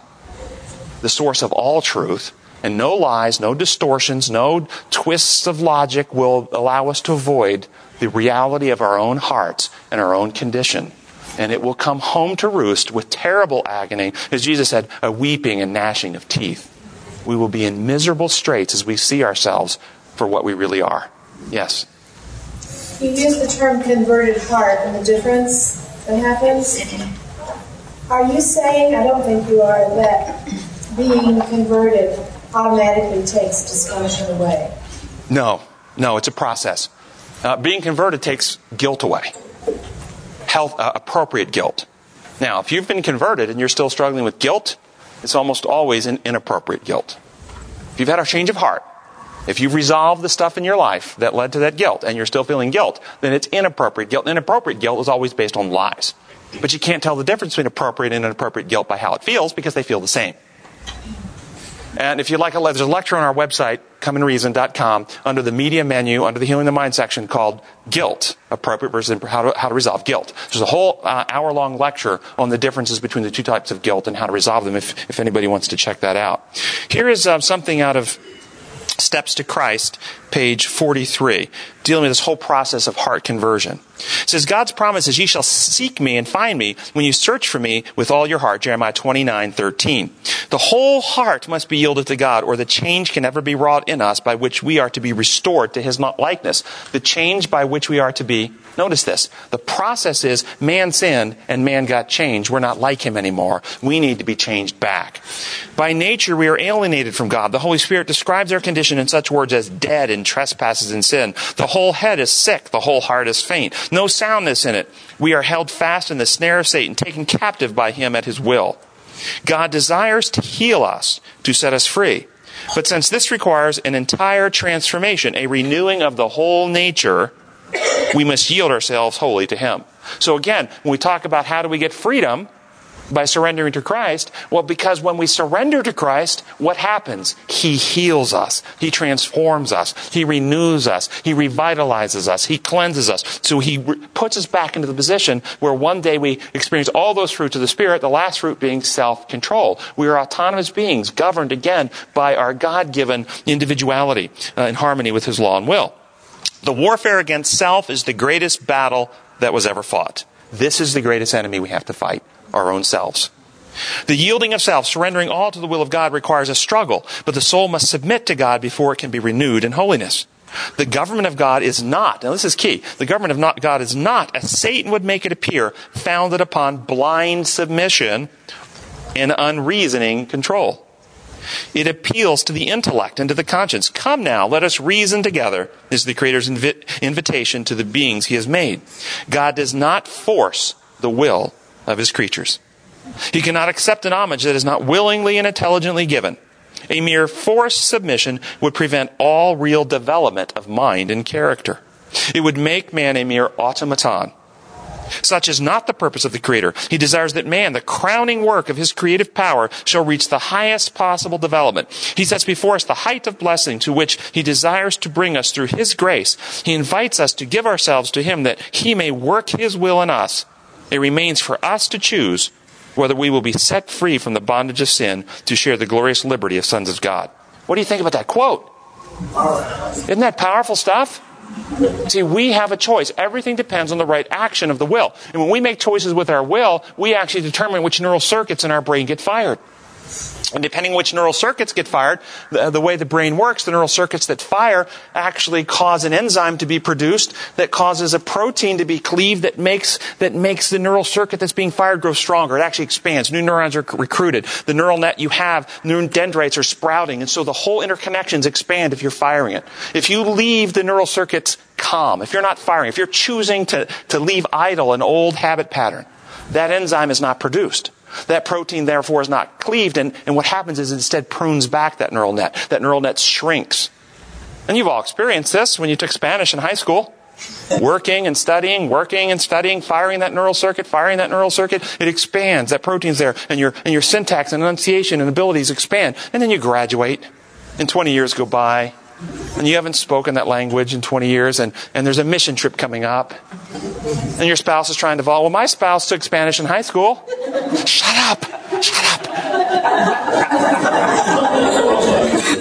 the source of all truth, and no lies, no distortions, no twists of logic will allow us to avoid the reality of our own hearts and our own condition and it will come home to roost with terrible agony, as Jesus said, a weeping and gnashing of teeth. We will be in miserable straits as we see ourselves for what we really are. Yes? You use the term converted heart and the difference that happens. Are you saying, I don't think you are, that being converted automatically takes dysfunction away? No, no, it's a process. Uh, being converted takes guilt away health, uh, appropriate guilt. Now, if you've been converted and you're still struggling with guilt, it's almost always an inappropriate guilt. If you've had a change of heart, if you've resolved the stuff in your life that led to that guilt and you're still feeling guilt, then it's inappropriate guilt. Inappropriate guilt is always based on lies. But you can't tell the difference between appropriate and inappropriate guilt by how it feels because they feel the same. And if you'd like a, there's a lecture on our website, comeandreason.com, under the media menu, under the healing the mind section called guilt, appropriate versus how to, how to resolve guilt. There's a whole uh, hour long lecture on the differences between the two types of guilt and how to resolve them if, if anybody wants to check that out. Here is uh, something out of Steps to Christ, page 43, dealing with this whole process of heart conversion. It says, God's promise is, Ye shall seek me and find me when you search for me with all your heart. Jeremiah 29, 13. The whole heart must be yielded to God, or the change can never be wrought in us by which we are to be restored to his likeness. The change by which we are to be Notice this. The process is man sinned and man got changed. We're not like him anymore. We need to be changed back. By nature, we are alienated from God. The Holy Spirit describes our condition in such words as dead in trespasses and sin. The whole head is sick. The whole heart is faint. No soundness in it. We are held fast in the snare of Satan, taken captive by him at his will. God desires to heal us, to set us free. But since this requires an entire transformation, a renewing of the whole nature, we must yield ourselves wholly to Him. So again, when we talk about how do we get freedom, by surrendering to Christ? Well, because when we surrender to Christ, what happens? He heals us. He transforms us. He renews us. He revitalizes us. He cleanses us. So he re- puts us back into the position where one day we experience all those fruits of the Spirit, the last fruit being self-control. We are autonomous beings, governed again by our God-given individuality uh, in harmony with His law and will. The warfare against self is the greatest battle that was ever fought. This is the greatest enemy we have to fight our own selves. The yielding of self, surrendering all to the will of God, requires a struggle, but the soul must submit to God before it can be renewed in holiness. The government of God is not, now this is key, the government of not, God is not, as Satan would make it appear, founded upon blind submission and unreasoning control. It appeals to the intellect and to the conscience. Come now, let us reason together, is the Creator's invi- invitation to the beings He has made. God does not force the will of His creatures. He cannot accept an homage that is not willingly and intelligently given. A mere forced submission would prevent all real development of mind and character. It would make man a mere automaton. Such is not the purpose of the Creator. He desires that man, the crowning work of his creative power, shall reach the highest possible development. He sets before us the height of blessing to which he desires to bring us through his grace. He invites us to give ourselves to him that he may work his will in us. It remains for us to choose whether we will be set free from the bondage of sin to share the glorious liberty of sons of God. What do you think about that quote? Isn't that powerful stuff? See, we have a choice. Everything depends on the right action of the will. And when we make choices with our will, we actually determine which neural circuits in our brain get fired. And depending which neural circuits get fired, the, the, way the brain works, the neural circuits that fire actually cause an enzyme to be produced that causes a protein to be cleaved that makes, that makes the neural circuit that's being fired grow stronger. It actually expands. New neurons are recruited. The neural net you have, new dendrites are sprouting. And so the whole interconnections expand if you're firing it. If you leave the neural circuits calm, if you're not firing, if you're choosing to, to leave idle an old habit pattern, that enzyme is not produced. That protein, therefore, is not cleaved, and, and what happens is it instead prunes back that neural net. That neural net shrinks. And you've all experienced this when you took Spanish in high school. Working and studying, working and studying, firing that neural circuit, firing that neural circuit, it expands. That protein's there, and your, and your syntax and enunciation and abilities expand. And then you graduate, and 20 years go by, and you haven't spoken that language in 20 years, and, and there's a mission trip coming up, and your spouse is trying to follow. Well, my spouse took Spanish in high school. Shut up! Shut up!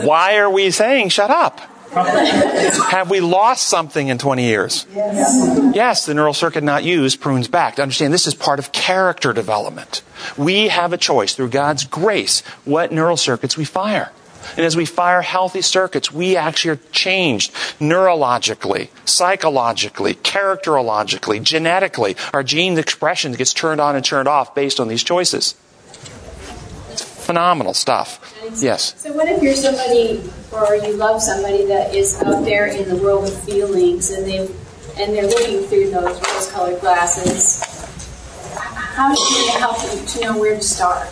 Why are we saying shut up? Have we lost something in 20 years? Yes. yes, the neural circuit not used prunes back. To understand this is part of character development. We have a choice through God's grace what neural circuits we fire. And as we fire healthy circuits, we actually are changed neurologically, psychologically, characterologically, genetically. Our gene expression gets turned on and turned off based on these choices. Phenomenal stuff. Yes. So what if you're somebody or you love somebody that is out there in the world of feelings and they and they're looking through those rose-colored glasses? How do you help them to know where to start?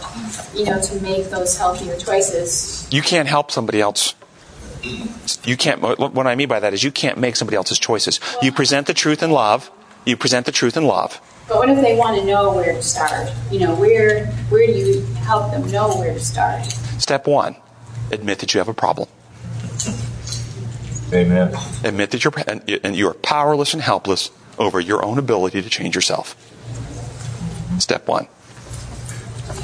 You know, to make those healthier choices. You can't help somebody else. You can't. What I mean by that is you can't make somebody else's choices. You present the truth in love. You present the truth in love. But what if they want to know where to start? You know, where where do you help them know where to start? Step one: admit that you have a problem. Amen. Admit that you're and you are powerless and helpless over your own ability to change yourself. Step one.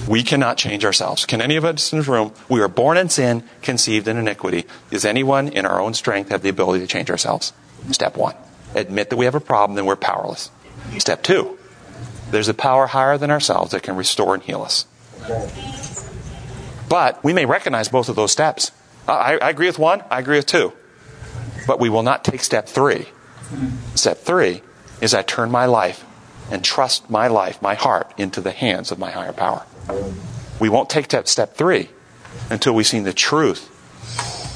We cannot change ourselves. Can any of us in this room? We are born in sin, conceived in iniquity. Does anyone in our own strength have the ability to change ourselves? Step one. Admit that we have a problem, then we're powerless. Step two. There's a power higher than ourselves that can restore and heal us. But we may recognize both of those steps. I, I agree with one, I agree with two. But we will not take step three. Step three is I turn my life and trust my life, my heart, into the hands of my higher power. We won't take step three until we've seen the truth.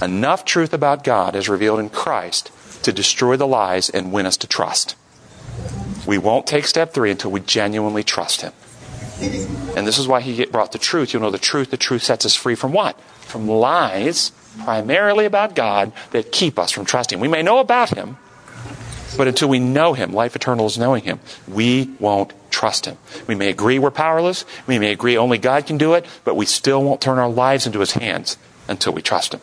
Enough truth about God as revealed in Christ to destroy the lies and win us to trust. We won't take step three until we genuinely trust Him. And this is why He brought the truth. You'll know the truth. The truth sets us free from what? From lies, primarily about God, that keep us from trusting. We may know about Him, but until we know Him, life eternal is knowing Him, we won't trust Him. We may agree we're powerless. We may agree only God can do it, but we still won't turn our lives into His hands until we trust Him.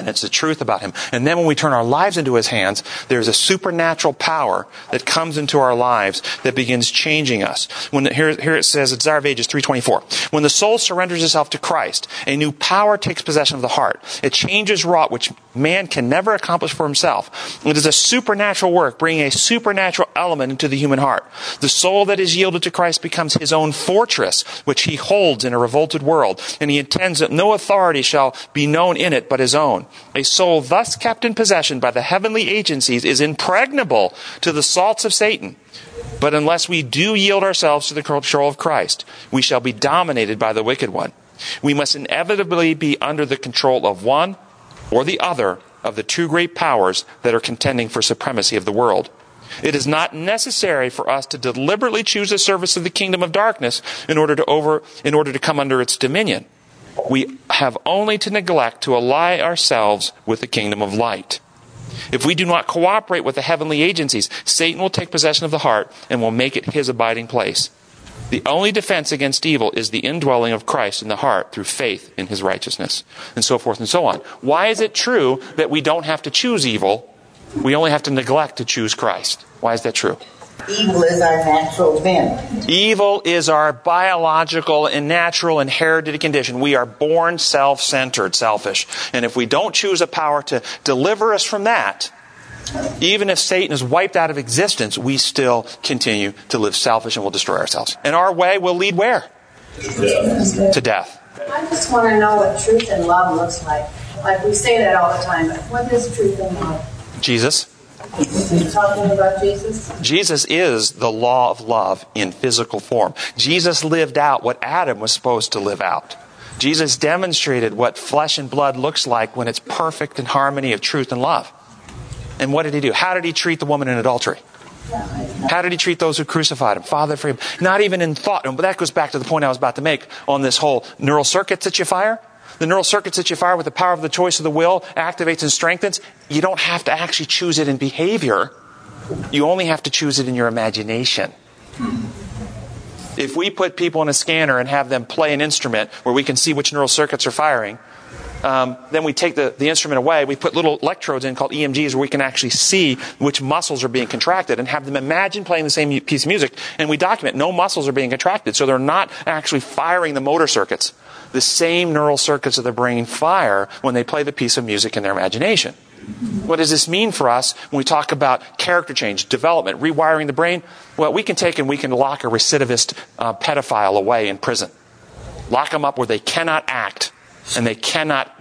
And it's the truth about him. And then when we turn our lives into his hands, there's a supernatural power that comes into our lives that begins changing us. When the, here, here it says, Desire of Ages 324. When the soul surrenders itself to Christ, a new power takes possession of the heart. It changes wrought, which man can never accomplish for himself. It is a supernatural work, bringing a supernatural element into the human heart. The soul that is yielded to Christ becomes his own fortress, which he holds in a revolted world, and he intends that no authority shall be known in it but his own. A soul thus kept in possession by the heavenly agencies is impregnable to the salts of Satan. But unless we do yield ourselves to the control of Christ, we shall be dominated by the wicked one. We must inevitably be under the control of one or the other of the two great powers that are contending for supremacy of the world. It is not necessary for us to deliberately choose the service of the kingdom of darkness in order to over, in order to come under its dominion. We have only to neglect to ally ourselves with the kingdom of light. If we do not cooperate with the heavenly agencies, Satan will take possession of the heart and will make it his abiding place. The only defense against evil is the indwelling of Christ in the heart through faith in his righteousness, and so forth and so on. Why is it true that we don't have to choose evil? We only have to neglect to choose Christ. Why is that true? Evil is our natural bent. Evil is our biological and natural inherited condition. We are born self centered, selfish. And if we don't choose a power to deliver us from that, even if Satan is wiped out of existence, we still continue to live selfish and will destroy ourselves. And our way will lead where? To death. I just want to know what truth and love looks like. Like we say that all the time, but what is truth and love? Jesus. Jesus? Is the law of love in physical form. Jesus lived out what Adam was supposed to live out. Jesus demonstrated what flesh and blood looks like when it's perfect in harmony of truth and love. And what did he do? How did he treat the woman in adultery? How did he treat those who crucified him? Father, for him. Not even in thought. But that goes back to the point I was about to make on this whole neural circuits that you fire. The neural circuits that you fire with the power of the choice of the will activates and strengthens. You don't have to actually choose it in behavior. You only have to choose it in your imagination. If we put people in a scanner and have them play an instrument where we can see which neural circuits are firing, um, then we take the, the instrument away. We put little electrodes in called EMGs where we can actually see which muscles are being contracted and have them imagine playing the same piece of music. And we document no muscles are being contracted. So they're not actually firing the motor circuits. The same neural circuits of the brain fire when they play the piece of music in their imagination. What does this mean for us when we talk about character change, development, rewiring the brain? Well, we can take and we can lock a recidivist uh, pedophile away in prison. Lock them up where they cannot act and they cannot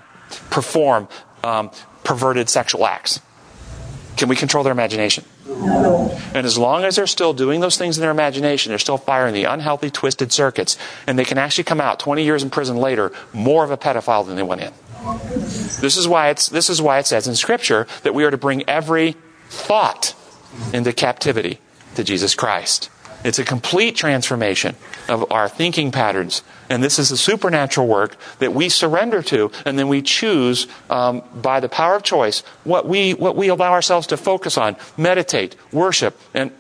perform um, perverted sexual acts. Can we control their imagination? And as long as they're still doing those things in their imagination, they're still firing the unhealthy, twisted circuits, and they can actually come out 20 years in prison later more of a pedophile than they went in. This is why it's this is why it says in Scripture that we are to bring every thought into captivity to Jesus Christ. It's a complete transformation of our thinking patterns. And this is a supernatural work that we surrender to, and then we choose um, by the power of choice what we, what we allow ourselves to focus on, meditate, worship. And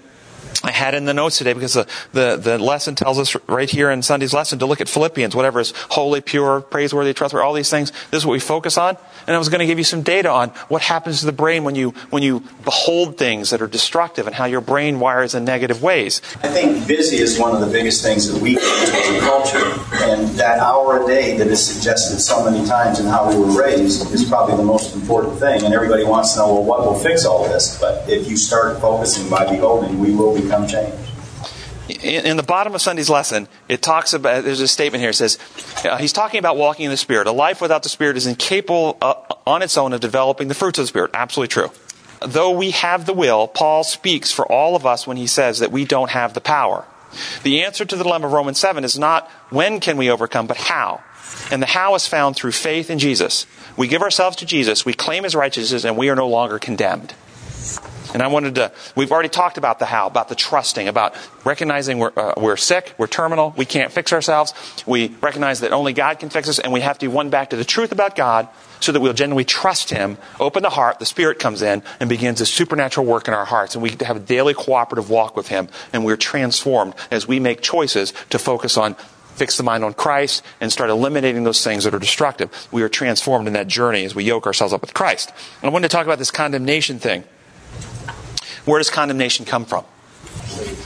I had in the notes today because the, the, the lesson tells us right here in Sunday's lesson to look at Philippians, whatever is holy, pure, praiseworthy, trustworthy, all these things. This is what we focus on. And I was going to give you some data on what happens to the brain when you, when you behold things that are destructive and how your brain wires in negative ways. I think busy is one of the biggest things that we get as a culture, and that hour a day that is suggested so many times in how we were raised is probably the most important thing. And everybody wants to know, well, what will fix all this? But if you start focusing by beholding, we will become changed. In, the bottom of Sunday's lesson, it talks about, there's a statement here. It says, uh, he's talking about walking in the Spirit. A life without the Spirit is incapable uh, on its own of developing the fruits of the Spirit. Absolutely true. Though we have the will, Paul speaks for all of us when he says that we don't have the power. The answer to the dilemma of Romans 7 is not when can we overcome, but how. And the how is found through faith in Jesus. We give ourselves to Jesus, we claim his righteousness, and we are no longer condemned. And I wanted to, we've already talked about the how, about the trusting, about recognizing we're, uh, we're sick, we're terminal, we can't fix ourselves. We recognize that only God can fix us, and we have to be back to the truth about God so that we'll genuinely trust Him, open the heart, the Spirit comes in and begins a supernatural work in our hearts. And we have a daily cooperative walk with Him, and we're transformed as we make choices to focus on fix the mind on Christ and start eliminating those things that are destructive. We are transformed in that journey as we yoke ourselves up with Christ. And I wanted to talk about this condemnation thing. Where does condemnation come from?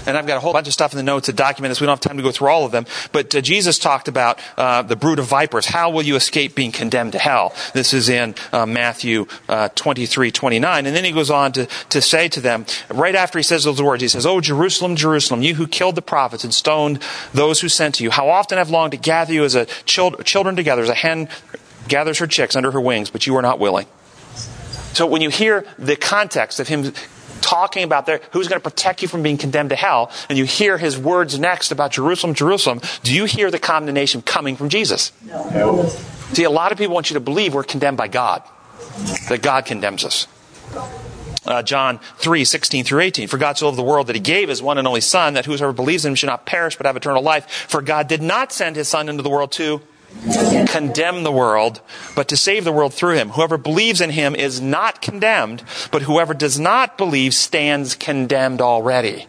And I've got a whole bunch of stuff in the notes to document this. We don't have time to go through all of them. But uh, Jesus talked about uh, the brood of vipers. How will you escape being condemned to hell? This is in uh, Matthew uh, 23, 29. And then he goes on to, to say to them, right after he says those words, he says, Oh, Jerusalem, Jerusalem, you who killed the prophets and stoned those who sent to you. How often I've longed to gather you as a child, children together, as a hen gathers her chicks under her wings, but you are not willing. So when you hear the context of him talking about there, who's going to protect you from being condemned to hell, and you hear his words next about Jerusalem, Jerusalem, do you hear the condemnation coming from Jesus? No. See, a lot of people want you to believe we're condemned by God, that God condemns us. Uh, John 3, 16 through 18. For God so loved the world that he gave his one and only Son, that whosoever believes in him should not perish but have eternal life. For God did not send his Son into the world to condemn the world, but to save the world through him. Whoever believes in him is not condemned, but whoever does not believe stands condemned already.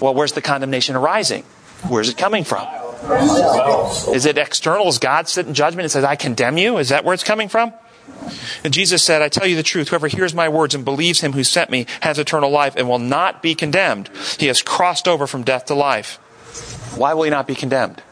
Well, where's the condemnation arising? Where's it coming from? Is it external? Is God sitting in judgment and says, I condemn you? Is that where it's coming from? And Jesus said, I tell you the truth, whoever hears my words and believes him who sent me has eternal life and will not be condemned. He has crossed over from death to life. Why will he not be condemned?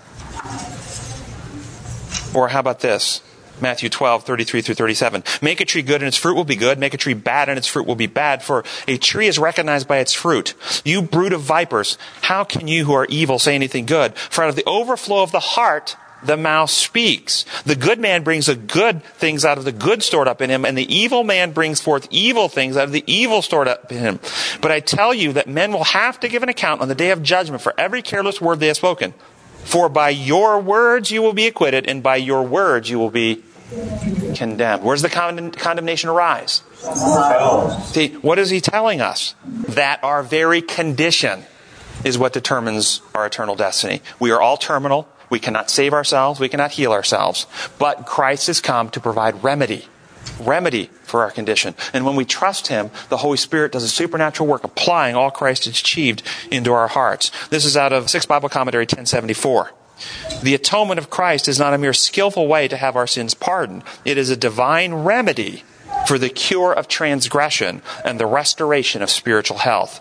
Or how about this? Matthew 12, 33 through 37. Make a tree good and its fruit will be good. Make a tree bad and its fruit will be bad. For a tree is recognized by its fruit. You brood of vipers, how can you who are evil say anything good? For out of the overflow of the heart, the mouth speaks. The good man brings the good things out of the good stored up in him, and the evil man brings forth evil things out of the evil stored up in him. But I tell you that men will have to give an account on the day of judgment for every careless word they have spoken. For by your words you will be acquitted, and by your words you will be condemned. Where does the con- condemnation arise? See, what is he telling us? That our very condition is what determines our eternal destiny. We are all terminal. We cannot save ourselves. We cannot heal ourselves. But Christ has come to provide remedy. Remedy for our condition. And when we trust Him, the Holy Spirit does a supernatural work applying all Christ has achieved into our hearts. This is out of 6 Bible Commentary 1074. The atonement of Christ is not a mere skillful way to have our sins pardoned. It is a divine remedy for the cure of transgression and the restoration of spiritual health.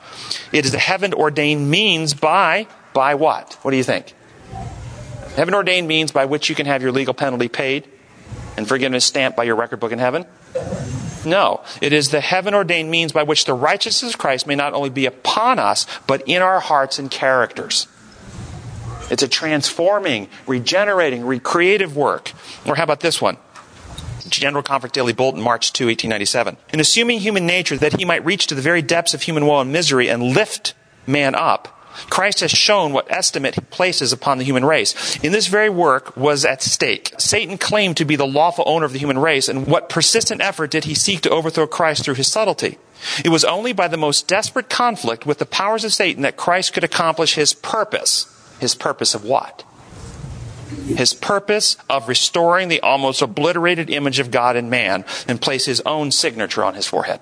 It is a heaven ordained means by, by what? What do you think? Heaven ordained means by which you can have your legal penalty paid and forgiveness stamped by your record book in heaven? No. It is the heaven ordained means by which the righteousness of Christ may not only be upon us, but in our hearts and characters. It's a transforming, regenerating, recreative work. Or how about this one? General Conference Daily Bulletin, March 2, 1897. In assuming human nature that he might reach to the very depths of human woe and misery and lift man up, Christ has shown what estimate he places upon the human race. In this very work was at stake. Satan claimed to be the lawful owner of the human race, and what persistent effort did he seek to overthrow Christ through his subtlety? It was only by the most desperate conflict with the powers of Satan that Christ could accomplish his purpose. His purpose of what? His purpose of restoring the almost obliterated image of God in man and place his own signature on his forehead.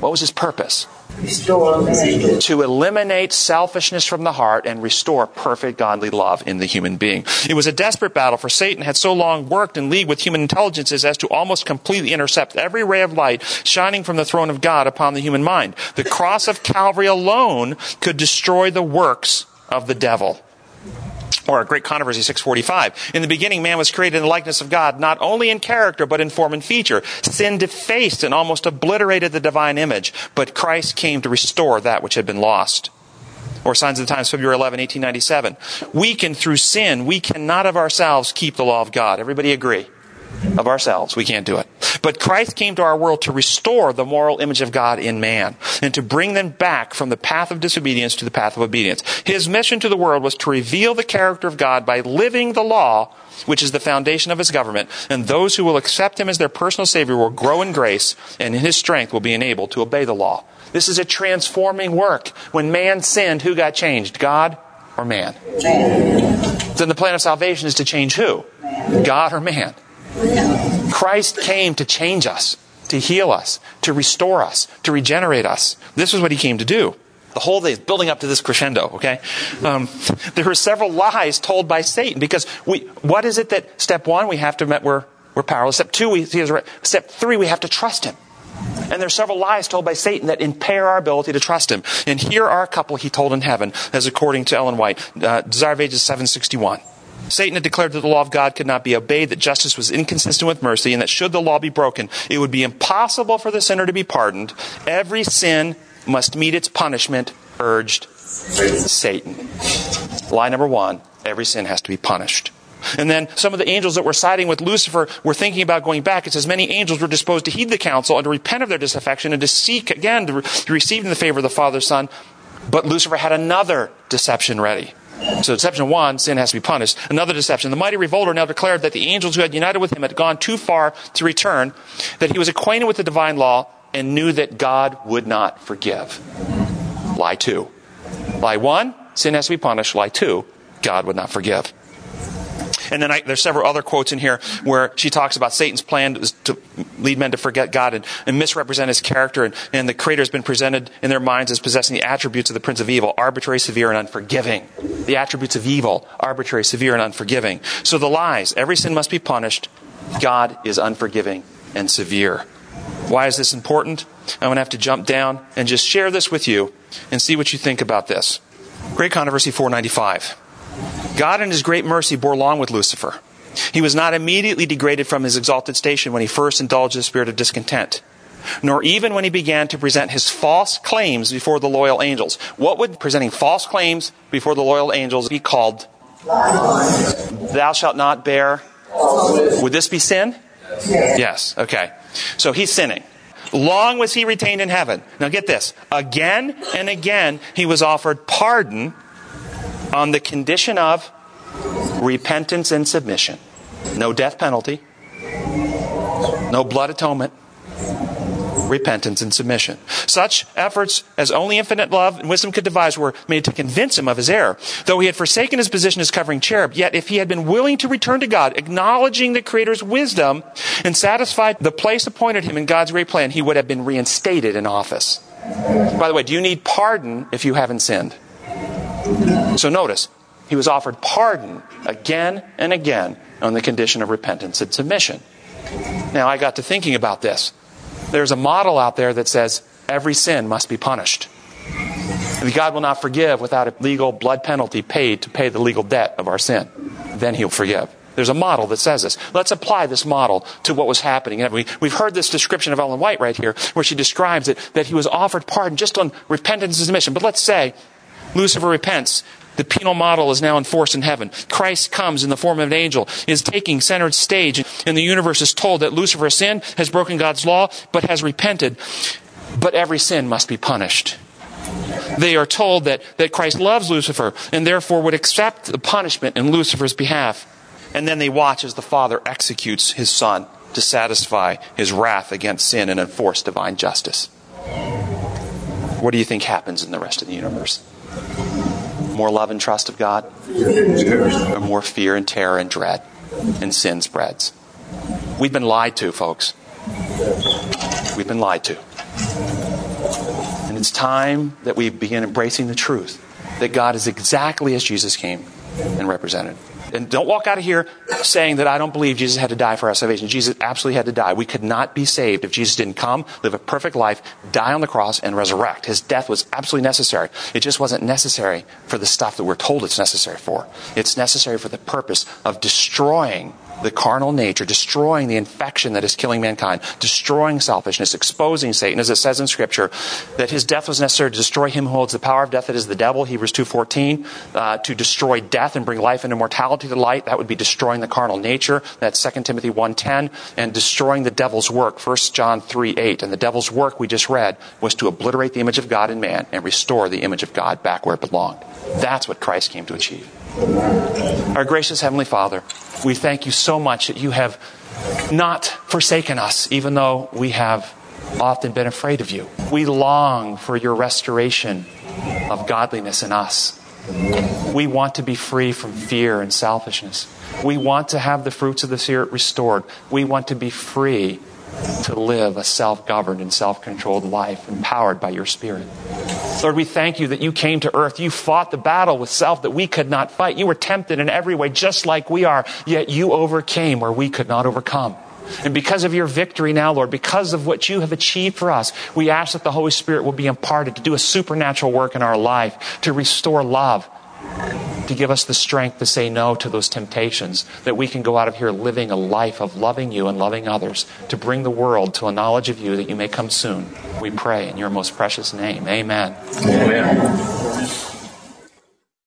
What was his purpose? Restore man. to eliminate selfishness from the heart and restore perfect godly love in the human being. It was a desperate battle, for Satan had so long worked in league with human intelligences as to almost completely intercept every ray of light shining from the throne of God upon the human mind. The cross of Calvary alone could destroy the works of the devil or a great controversy 645 in the beginning man was created in the likeness of god not only in character but in form and feature. Sin defaced and almost obliterated the divine image but christ came to restore that which had been lost. Or signs of the times february 11 1897 weakened through sin we cannot of ourselves keep the law of god. Everybody agree of ourselves we can't do it But Christ came to our world to restore the moral image of God in man and to bring them back from the path of disobedience to the path of obedience. His mission to the world was to reveal the character of God by living the law, which is the foundation of his government, and those who will accept him as their personal savior will grow in grace and in his strength will be enabled to obey the law. This is a transforming work. When man sinned, who got changed? God or man? Then the plan of salvation is to change who? God or man? Christ came to change us, to heal us, to restore us, to regenerate us. This is what he came to do. The whole thing is building up to this crescendo, okay? Um, there are several lies told by Satan because we, what is it that step one, we have to admit we're, we're powerless. Step two, we, step three, we have to trust him. And there are several lies told by Satan that impair our ability to trust him. And here are a couple he told in heaven, as according to Ellen White, uh, Desire of Ages 761. Satan had declared that the law of God could not be obeyed, that justice was inconsistent with mercy, and that should the law be broken, it would be impossible for the sinner to be pardoned. Every sin must meet its punishment, urged Satan. Lie number one every sin has to be punished. And then some of the angels that were siding with Lucifer were thinking about going back. It says many angels were disposed to heed the counsel and to repent of their disaffection and to seek again to, re- to receive in the favor of the Father, Son. But Lucifer had another deception ready. So deception one, sin has to be punished. Another deception. The mighty revolter now declared that the angels who had united with him had gone too far to return, that he was acquainted with the divine law and knew that God would not forgive. Lie two. Lie one, sin has to be punished. Lie two, God would not forgive. And then I, there's several other quotes in here where she talks about Satan's plan to lead men to forget God and, and misrepresent his character. And, and, the Creator has been presented in their minds as possessing the attributes of the Prince of Evil arbitrary, severe, and unforgiving. The attributes of evil arbitrary, severe, and unforgiving. So the lies every sin must be punished. God is unforgiving and severe. Why is this important? I'm going to have to jump down and just share this with you and see what you think about this. Great Controversy 495. God in his great mercy bore long with Lucifer. He was not immediately degraded from his exalted station when he first indulged the spirit of discontent, nor even when he began to present his false claims before the loyal angels. What would presenting false claims before the loyal angels be called? Thou shalt not bear. Would this be sin? Yes. Okay. So he's sinning. Long was he retained in heaven. Now get this. Again and again he was offered pardon on the condition of repentance and submission. No death penalty, no blood atonement, repentance and submission. Such efforts as only infinite love and wisdom could devise were made to convince him of his error. Though he had forsaken his position as covering cherub, yet if he had been willing to return to God, acknowledging the Creator's wisdom and satisfied the place appointed him in God's great plan, he would have been reinstated in office. By the way, do you need pardon if you haven't sinned? So notice, he was offered pardon again and again on the condition of repentance and submission. Now, I got to thinking about this. There's a model out there that says every sin must be punished. God will not forgive without a legal blood penalty paid to pay the legal debt of our sin. Then he'll forgive. There's a model that says this. Let's apply this model to what was happening. We, have heard this description of Ellen White right here, where she describes it, that he was offered pardon just on repentance and submission. But let's say Lucifer repents. The penal model is now enforced in heaven. Christ comes in the form of an angel, is taking center stage, and the universe is told that Lucifer sinned, has broken God's law, but has repented. But every sin must be punished. They are told that, that Christ loves Lucifer and therefore would accept the punishment in Lucifer's behalf. And then they watch as the Father executes his Son to satisfy his wrath against sin and enforce divine justice. What do you think happens in the rest of the universe? More love and trust of God? Or more fear and terror and dread? And sin spreads. We've been lied to, folks. We've been lied to. And it's time that we begin embracing the truth that God is exactly as Jesus came and represented. And don't walk out of here saying that I don't believe Jesus had to die for our salvation. Jesus absolutely had to die. We could not be saved if Jesus didn't come, live a perfect life, die on the cross, and resurrect. His death was absolutely necessary. It just wasn't necessary for the stuff that we're told it's necessary for. It's necessary for the purpose of destroying the carnal nature, destroying the infection that is killing mankind, destroying selfishness, exposing Satan, as it says in Scripture, that his death was necessary to destroy him who holds the power of death, that is the devil, Hebrews 2.14, uh, to destroy death and bring life and immortality to light, that would be destroying the carnal nature, that's 2 Timothy 1.10, and destroying the devil's work, 1 John 3.8. And the devil's work we just read was to obliterate the image of God in man and restore the image of God back where it belonged. That's what Christ came to achieve. Our gracious Heavenly Father, we thank you so much that you have not forsaken us, even though we have often been afraid of you. We long for your restoration of godliness in us. We want to be free from fear and selfishness. We want to have the fruits of the Spirit restored. We want to be free to live a self governed and self controlled life empowered by your Spirit. Lord, we thank you that you came to earth. You fought the battle with self that we could not fight. You were tempted in every way, just like we are, yet you overcame where we could not overcome. And because of your victory now, Lord, because of what you have achieved for us, we ask that the Holy Spirit will be imparted to do a supernatural work in our life, to restore love, to give us the strength to say no to those temptations, that we can go out of here living a life of loving you and loving others, to bring the world to a knowledge of you that you may come soon. We pray in your most precious name. Amen. Amen.